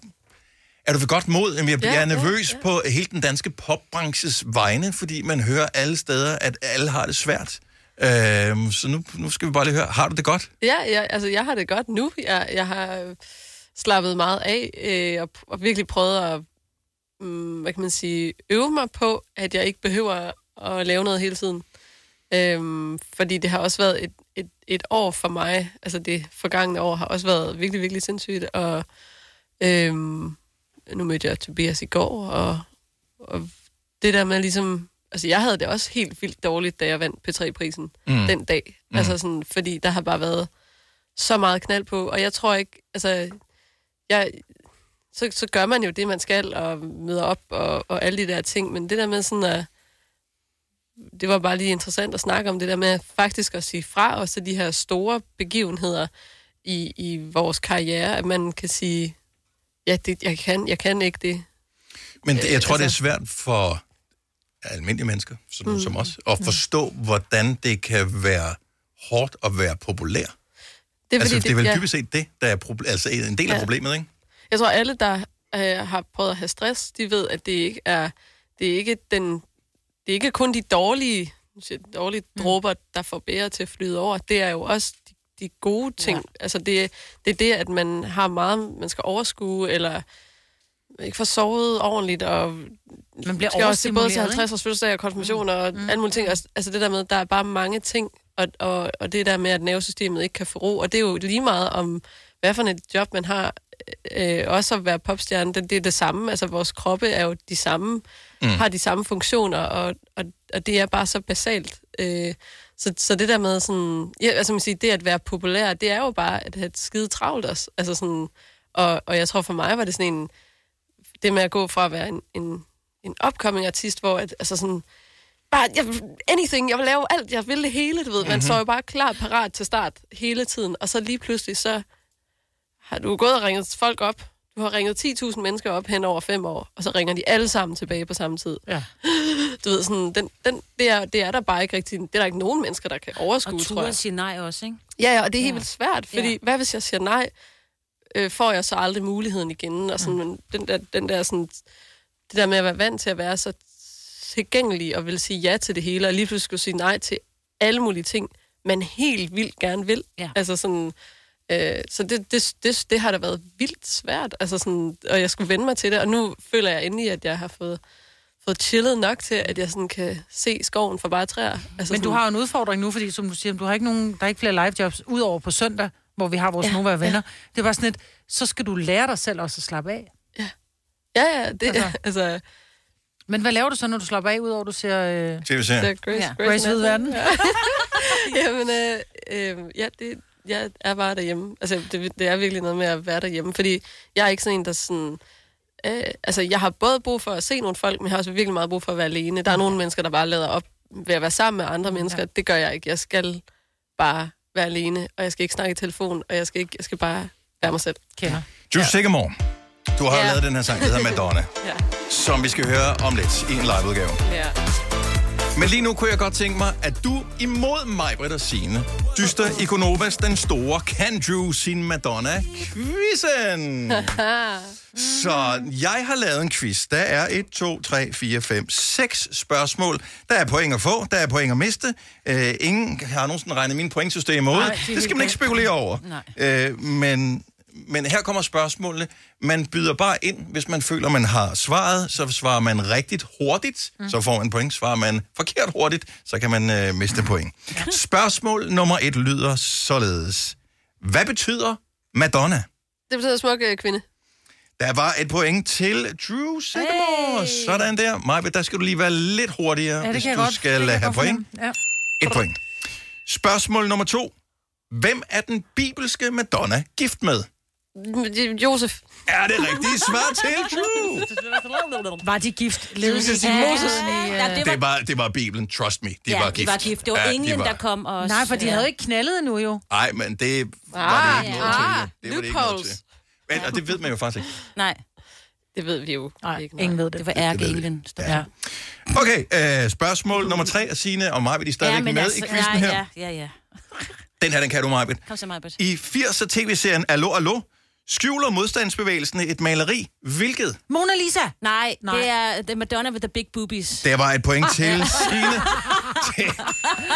Er du ved godt mod? Jamen, jeg, Ja, jeg er ja, nervøs på hele den danske popbranches vegne, fordi man hører alle steder, at alle har det svært. Øhm, så nu, nu skal vi bare lige høre, har du det godt? Ja, ja, altså jeg har det godt nu. Jeg, jeg har slappet meget af øh, og, og virkelig prøvet at mm, hvad kan man sige, øve mig på, at jeg ikke behøver at lave noget hele tiden. Øhm, fordi det har også været et, et, et år for mig, altså det forgangne år har også været virkelig, virkelig sindssygt, og øhm, nu mødte jeg Tobias i går, og, og det der med ligesom, altså jeg havde det også helt vildt dårligt, da jeg vandt P3-prisen Mm. den dag, Mm. mm. altså sådan, fordi der har bare været så meget knald på, og jeg tror ikke, altså, jeg, så, så gør man jo det, man skal, og møder op, og, og alle de der ting, men det der med sådan at, det var bare lige interessant at snakke om det der med faktisk at sige fra os til de her store begivenheder i, i vores karriere, at man kan sige, ja, det, jeg, kan, jeg kan ikke det. Men det, jeg tror, Øh, det er altså- svært for almindelige mennesker, sådan mm. Mm. som os, at forstå, hvordan det kan være hårdt at være populær. Det er, altså, fordi, det er vel ja. dybest set det, der er proble- altså en del af Ja. problemet, ikke? Jeg tror, alle, der øh, har prøvet at have stress, de ved, at det ikke er, det er ikke den, det er ikke kun de dårlige, dårlige mm. dråber, der får bære til at flyde over. Det er jo også de, de gode ting. Ja. Altså, det, det er det, at man har meget, man skal overskue, eller ikke får sovet ordentligt, og Man bliver skal også både til overstimuleret, 50 års fødselsdag og konfirmation og mm. alle mulige ting. Altså det der med, der er bare mange ting, og, og, og det der med, at nervesystemet ikke kan få ro, og det er jo lige meget om, hvad for et job man har, øh, også at være popstjerne, det, det er det samme. Altså vores kroppe er jo de samme, Mm. mm. har de samme funktioner, og, og, og det er bare så basalt. Øh, så, så det der med sådan, ja, altså man siger, det at være populær, det er jo bare at have et skide travlt også. Altså sådan, og, og jeg tror for mig var det sådan en, det med at gå fra at være en, en, en upcoming artist, hvor at, altså sådan, bare, jeg, anything, jeg vil lave alt, jeg vil det hele, du ved. Man Mhm. står jo bare klar parat til start hele tiden, og så lige pludselig, så har du gået og ringet folk op. Du har ringet 10.000 mennesker op hen over fem år, og så ringer de alle sammen tilbage på samme tid. Ja. <gasps> Du ved, sådan, den, den, det, er, det er der bare ikke rigtig, det er der ikke nogen mennesker, der kan overskue, Og tror jeg. sige nej også, ikke? Ja, ja, og det er helt Ja. vildt svært, fordi ja. hvad hvis jeg siger nej, øh, får jeg så aldrig muligheden igen, og sådan, men den der, den der sådan, det der med at være vant til at være så tilgængelig og vil sige ja til det hele, og lige pludselig skulle sige nej til alle mulige ting, man helt vildt gerne vil. Ja. Altså sådan, øh, så det, det, det, det har da været vildt svært, altså sådan, og jeg skulle vende mig til det, og nu føler jeg endelig, at jeg har fået, fået chillet nok til, at jeg sådan kan se skoven for bare træer. Altså Men du sådan, har jo en udfordring nu, fordi som du siger, du har ikke nogen, der er ikke flere live jobs, udover på søndag, hvor vi har vores ja, Ja, Nova venner. ja. Det er bare sådan et, så skal du lære dig selv også at slappe af. Ja, ja, det altså, altså... Men hvad laver du så, når du slapper af, udover du ser... Øh... TV-serier. The Grace, Ja. Grace, Grace Hvide Verden. Ja. <laughs> Jamen, øh, øh, ja, det, jeg er bare derhjemme. Altså, det, det er virkelig noget med at være derhjemme, fordi jeg er ikke sådan en, der sådan... Øh, altså, jeg har både brug for at se nogle folk, men jeg har også virkelig meget brug for at være alene. Der er nogle mennesker, der bare lader op ved at være sammen med andre mennesker. Ja. Det gør jeg ikke. Jeg skal bare være alene, og jeg skal ikke snakke i telefon, og jeg skal, ikke, jeg skal bare være mig selv. Kender. Drew. Sigamore, Du har Ja. lavet den her sang, der hedder Madonna, Ja. som vi skal høre om lidt i en liveudgave. ja. Men lige nu kunne jeg godt tænke mig, at du imod mig, Britt og Signe, dyster i Konovas den store Can Drew sin Madonna-quizzen. <laughs> Så jeg har lavet en quiz. Der er 1, 2, 3, 4, 5, 6 spørgsmål. Der er point at få, der er point at miste. Øh, ingen har nogensinde regnet min pointsystem ud. Nej, det Det skal man ikke spekulere over. Nej. Øh, men, men her kommer spørgsmålene. Man byder bare ind, hvis man føler, man har svaret. Så svarer man rigtigt hurtigt, mm. så får man point. Svarer man forkert hurtigt, så kan man øh, miste point. Spørgsmål nummer et lyder således. Hvad betyder Madonna? Det betyder smuk øh, kvinde. Der var et point til Drew Sigamore. Hey. Sådan der. Maja, der skal du lige være lidt hurtigere, Ja, hvis du godt. skal det have point. Ja. Et point. Spørgsmål nummer to. Hvem er den bibelske Madonna gift med? Josef. Er det rigtige svar til Drew? Var de gift? Levede de ja, Moses? Ja, det var- Det var, det var Bibelen, trust me. De ja, var de gift. var gift. Det var Ja, de englen, var- der kom og... Nej, for de havde ikke knaldet endnu jo. Nej, men det var Ah, det ikke noget ja. til. Det var det ikke noget til. Men, og det ved man jo faktisk ikke. Nej. Det ved vi jo. Nej, ikke. ingen ved det. Det var ærkeenglen. Ja. Okay, øh, spørgsmål nummer tre af Signe og mig, vil de stadigvæk men med altså, i quizzen ja, her. Ja, ja, ja. Den her, den kan du, Majbet. Kom så, Majbert. I 80'er tv-serien Allo Allo skjuler modstandsbevægelsen et maleri. Hvilket? Mona Lisa. Nej, Nej. det er The Madonna with the big boobies. Der var et point til Signe. <laughs> Det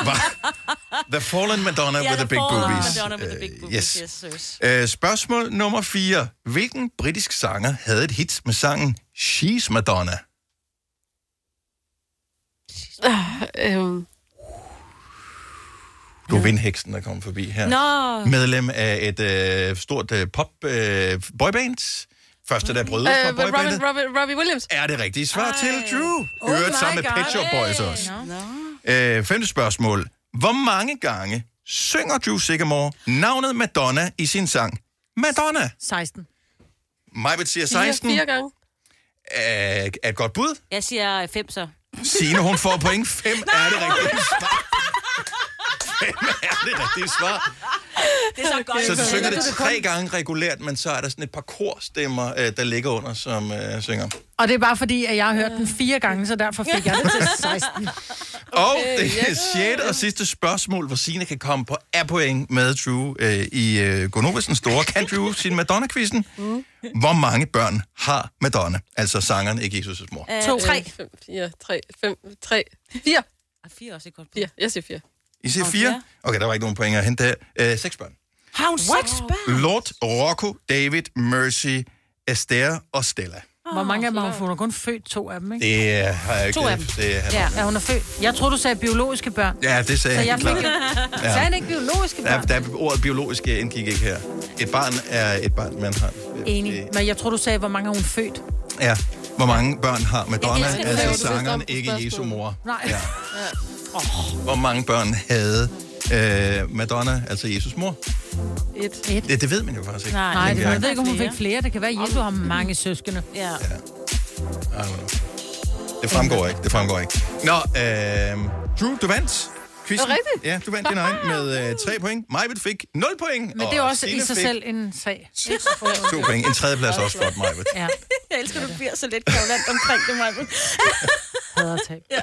var The Fallen Madonna Ja, with the The Big Boobies. Madonna with the big Øh, boobies, yes. yes, yes. Øh, spørgsmål nummer 4. Hvilken britisk sanger havde et hit med sangen She's Madonna? Øhm, Du er vindheksen, der kommer forbi her. Nå. Medlem af et øh, stort øh, pop øh, boyband. Første, der brød ud fra øh, boybandet. Robin, Robin, Robbie Williams. Er det rigtige svar Ej. til Drew? Oh my sammen med. Pet Shop Boys også. Nå. Øh, femte spørgsmål. Hvor mange gange synger Drew Sigamore navnet Madonna i sin sang Madonna? 16. Majbet siger Fire, 16. fire gange. Er, er et godt bud. Jeg siger fem så. Signe, hun får point. 5 er det rigtige svar. 5 er det rigtige svar. Det er så godt. Så du synger det tre gange regulært, men så er der sådan et par korstemmer, øh, der ligger under, som øh, synger. Og det er bare fordi, at jeg har hørt den fire gange, så derfor fik jeg det til <laughs> 16. Og det er sjette og sidste spørgsmål, hvor Signe kan komme på A-point med Drew øh, i øh, Gonovas store Kan Drew sin Madonna-quizzen. Mm. Hvor mange børn har Madonna? Altså sangeren, ikke Jesus' mor. Øh, To. Tre. Fem, fire, tre, fem, tre, fire. Ah, Fire også et godt bud. Fire. Jeg siger fire. I siger Okay. fire? Okay, der var ikke nogen point at hente der. Øh, seks børn. Har hun seks børn? Lord, Rocco, David, Mercy, Esther og Stella. Hvor mange af dem har hun? Hun har kun født to af dem, ikke? Det har jeg ikke... To af dem. Det, er- Ja, ja, hun er født. Jeg tror du sagde biologiske børn. ja, det sagde Så jeg klart. jo... Sagde han ikke biologiske Der, børn? der, ordet biologisk indgik ikke her. Et barn er et barn, man har. Enig. Men jeg tror, du sagde, hvor mange har hun født? Ja. Hvor mange børn har Madonna? Laver Altså sangeren, ikke. Jesu mor. Nej. Ja. Hvor mange børn havde øh, Madonna, altså Jesus mor? Et. Et. Det, det ved man jo faktisk ikke. Nej, Nej det, jeg ved ikke, om hun fik flere. Det kan være, at Jesu har mange søskende. Ja. I don't know. Det fremgår ikke, det fremgår ikke. Nå, øh, Drew, du vandt. Quizzen. Er det rigtigt? Ja, du vandt din egen med øh, 3 point. Majbet fik 0 point. Men det er og også i Signe sig fik selv en sag. 2 point. En tredjeplads også flot, Majbet. Ja. Jeg elsker, at du bliver så lidt kavlant omkring det, Maja. <laughs> Hader tab. Ja.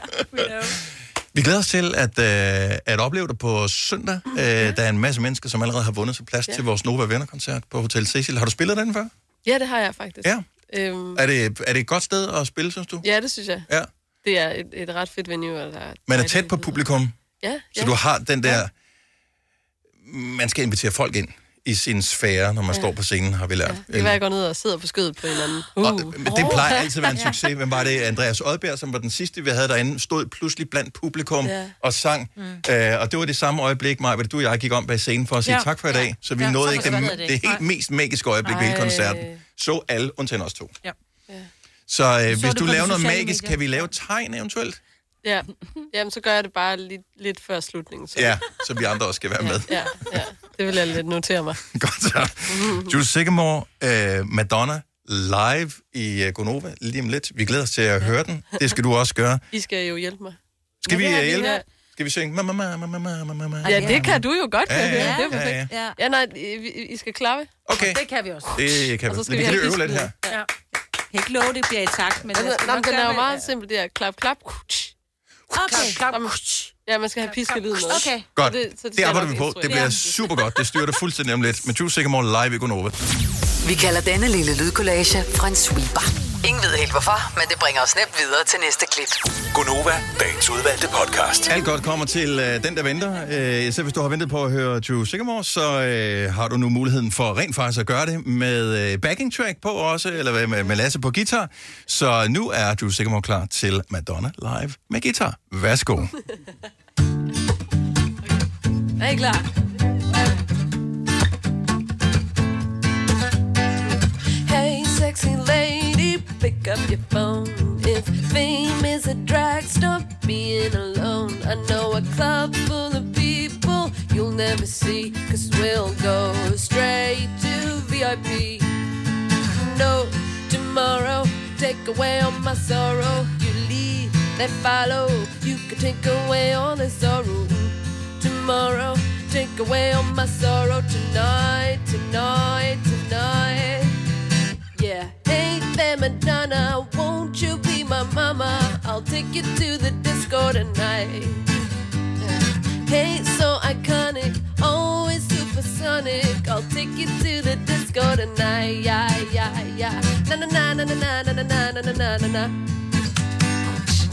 Vi glæder os til at, øh, at opleve dig på søndag. Øh, der er en masse mennesker, som allerede har vundet sig plads ja. til vores Nova Venner-koncert på Hotel Cecil. Har du spillet den før? Ja, det har jeg faktisk. Ja. Øhm, Er det, er det et godt sted at spille, synes du? ja, det synes jeg. Ja. Det er et, et ret fedt venue. Der er Man er tæt på publikum, Ja, så ja. du har den der... Man skal invitere folk ind i sin sfære, når man Ja. står på scenen, har vi lært. Det kan være, jeg går ned og sidder på skødet på en eller anden. Uh. Men det plejer altid at være en <laughs> succes. Hvem var det? Andreas Oddbjerg, som var den sidste, vi havde derinde, stod pludselig blandt publikum Ja. og sang. Mm. Øh, og det var det samme øjeblik, Maja, du og jeg gik om bag scenen for at sige Ja. tak for i dag. Ja. Så vi Ja, nåede så ikke det, det, det. helt mest magiske øjeblik ved hele Ej. koncerten. Så alle, undtagen os to. Ja. Så øh, Så hvis du laver noget magisk, medier. kan vi lave tegn eventuelt? Ja, jamen så gør jeg det bare lidt, lidt før slutningen. Så. Ja, så vi andre også skal være med. Ja, ja, det vil jeg lidt notere mig. <laughs> Godt så. Jules Sigamore, øh, Madonna, live i uh, Gonova lige om lidt. Vi glæder os til at høre den. Det skal du også gøre. I skal jo hjælpe mig. Skal vi øh, hjælpe? Ja. Skal vi synge? Mama, mama, mama, mama, mama. Ja, det kan du jo godt, kan Ja, høre. ja, Det er ja, perfekt. ja. Ja, nej, I, I skal klappe. Okay. Det kan vi også. Det kan Og vi. så skal Vi vi kan lige øve lidt her. Ja. Jeg kan ikke love, det bliver i takt, men Altså, nok den er jo meget simpel, det er klap, klap. Okay. Ja, man skal have piskelyden også. Okay. Godt, Så det, så det det arbejder vi på. Det bliver super godt. Det styrer det fuldstændig om lidt. Men Juice Sigamore live i Gonova. Vi kalder denne lille lydkollage en sweeper. Ingen ved helt hvorfor, men det bringer os nemt videre til næste klip. Gonova, dagens udvalgte podcast. Alt godt kommer til øh, den, der venter. Øh, især hvis du har ventet på at høre Juice Sigamore, så øh, har du nu muligheden for rent faktisk at gøre det med øh, backing track på også, eller hvad, med, med Lasse på guitar. Så nu er Juice Sigamore klar til Madonna live med guitar. Værsgo. <laughs> Er I klar? Your phone. If fame is a drag, stop being alone. I know a club full of people you'll never see, cause we'll go straight to VIP. No, tomorrow, take away all my sorrow. You lead, they follow. You can take away all the sorrow. Tomorrow, take away all my sorrow tonight, tonight, tonight. Hey Madonna, won't you be my mama? I'll take you to the disco tonight. Hey, so iconic, always supersonic. I'll take you to the disco tonight. Yeah, yeah, yeah. Na na na na na na na na na na na.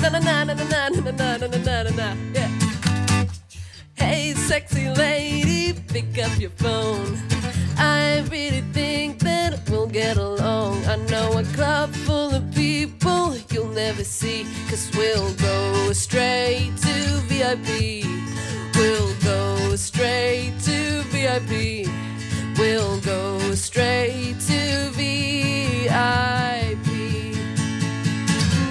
Na na na na na na na na na na na na. Yeah. Hey, sexy lady, pick up your phone. I really think that we'll get along. I know a club full of people you'll never see. Cause we'll go straight to VIP. We'll go straight to VIP. We'll go straight to VIP.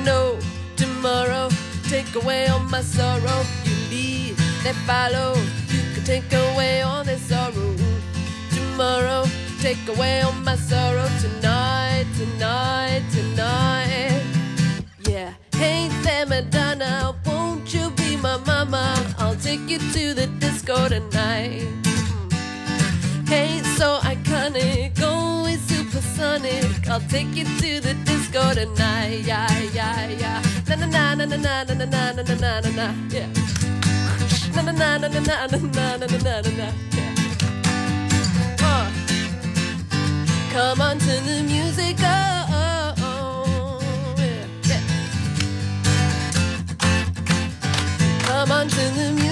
No, tomorrow, take away all my sorrow. You lead, they follow. You can take away all their sorrow. Tomorrow, take away all my sorrow. Tonight, tonight, tonight. Yeah. Hey there, Madonna, won't you be my mama? I'll take you to the disco tonight. Hey, so iconic, always supersonic. I'll take you to the disco tonight. Yeah, yeah, yeah. Na na na na na na na na na na na na. Yeah. Na na na na na na na na na na na. Yeah. Come on to the music. Oh, oh, oh. Yeah, yeah. Come on to the music.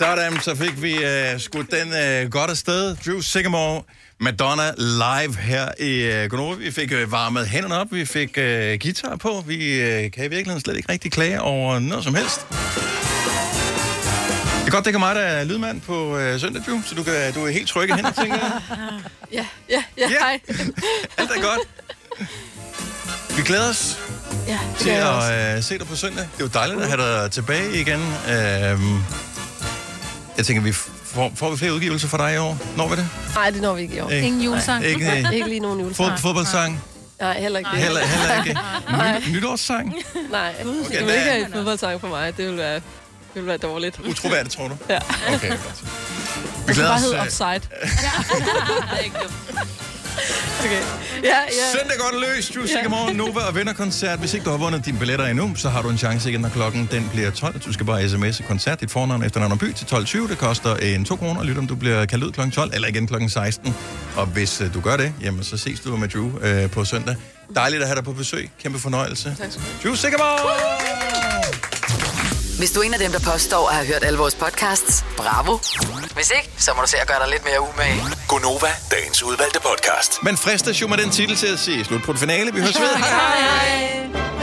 Sådan, så fik vi uh, skudt den uh, godt afsted. Drew Sigamore, Madonna live her i uh, Gonova. Vi fik uh, varmet hænderne op, vi fik uh, guitar på. Vi uh, kan i virkeligheden slet ikke rigtig klage over noget som helst. Det er godt, det er mig, der er lydmand på uh, søndag, Drew, så du, kan, du er helt tryg i hænder, tænker jeg. <laughs> Ja, ja, ja, hej. <laughs> Alt er godt. Vi glæder os Ja, det til at uh, se dig på søndag. Det er jo dejligt at have dig tilbage igen. Uh, jeg tænker, vi får, får vi flere udgivelser for dig i år? Når vi det? Nej, det når vi ikke i år. Ikke? Ingen julesang? Ikke- ikke, ikke lige nogen julesang. Fod, fodboldsang? Nej, heller ikke det. Heller, heller ikke. <laughs> Nej. Nyt, nytårssang? <laughs> Nej, okay, det vil ikke have en fodboldsang for mig. Det vil være, det vil være dårligt. Utroværdigt, tror du? Ja. Okay, godt. Vi Det skal glæder bare os. hedde øh, offside. <laughs> okay. Ja, ja. Søndag den løs. Du skal morgen Nova og vennerkoncert. Hvis ikke du har vundet dine billetter endnu, så har du en chance igen, når klokken den bliver 12. Du skal bare sms'e koncert, dit fornavn efter navn og by til 12.20. Det koster en 2 kroner. Lyt om du bliver kaldt ud klokken 12 eller igen klokken 16. Og hvis øh, du gør det, jamen så ses du med Drew øh, på søndag. Dejligt at have dig på besøg. Kæmpe fornøjelse. Tak skal du Drew Sigamore! Hvis du er en af dem, der påstår at have hørt alle vores podcasts, bravo. Hvis ikke, så må du se at gøre dig lidt mere umage. Gonova, dagens udvalgte podcast. Men fristes jo med den titel til at sige slut på det finale. Vi høres ved.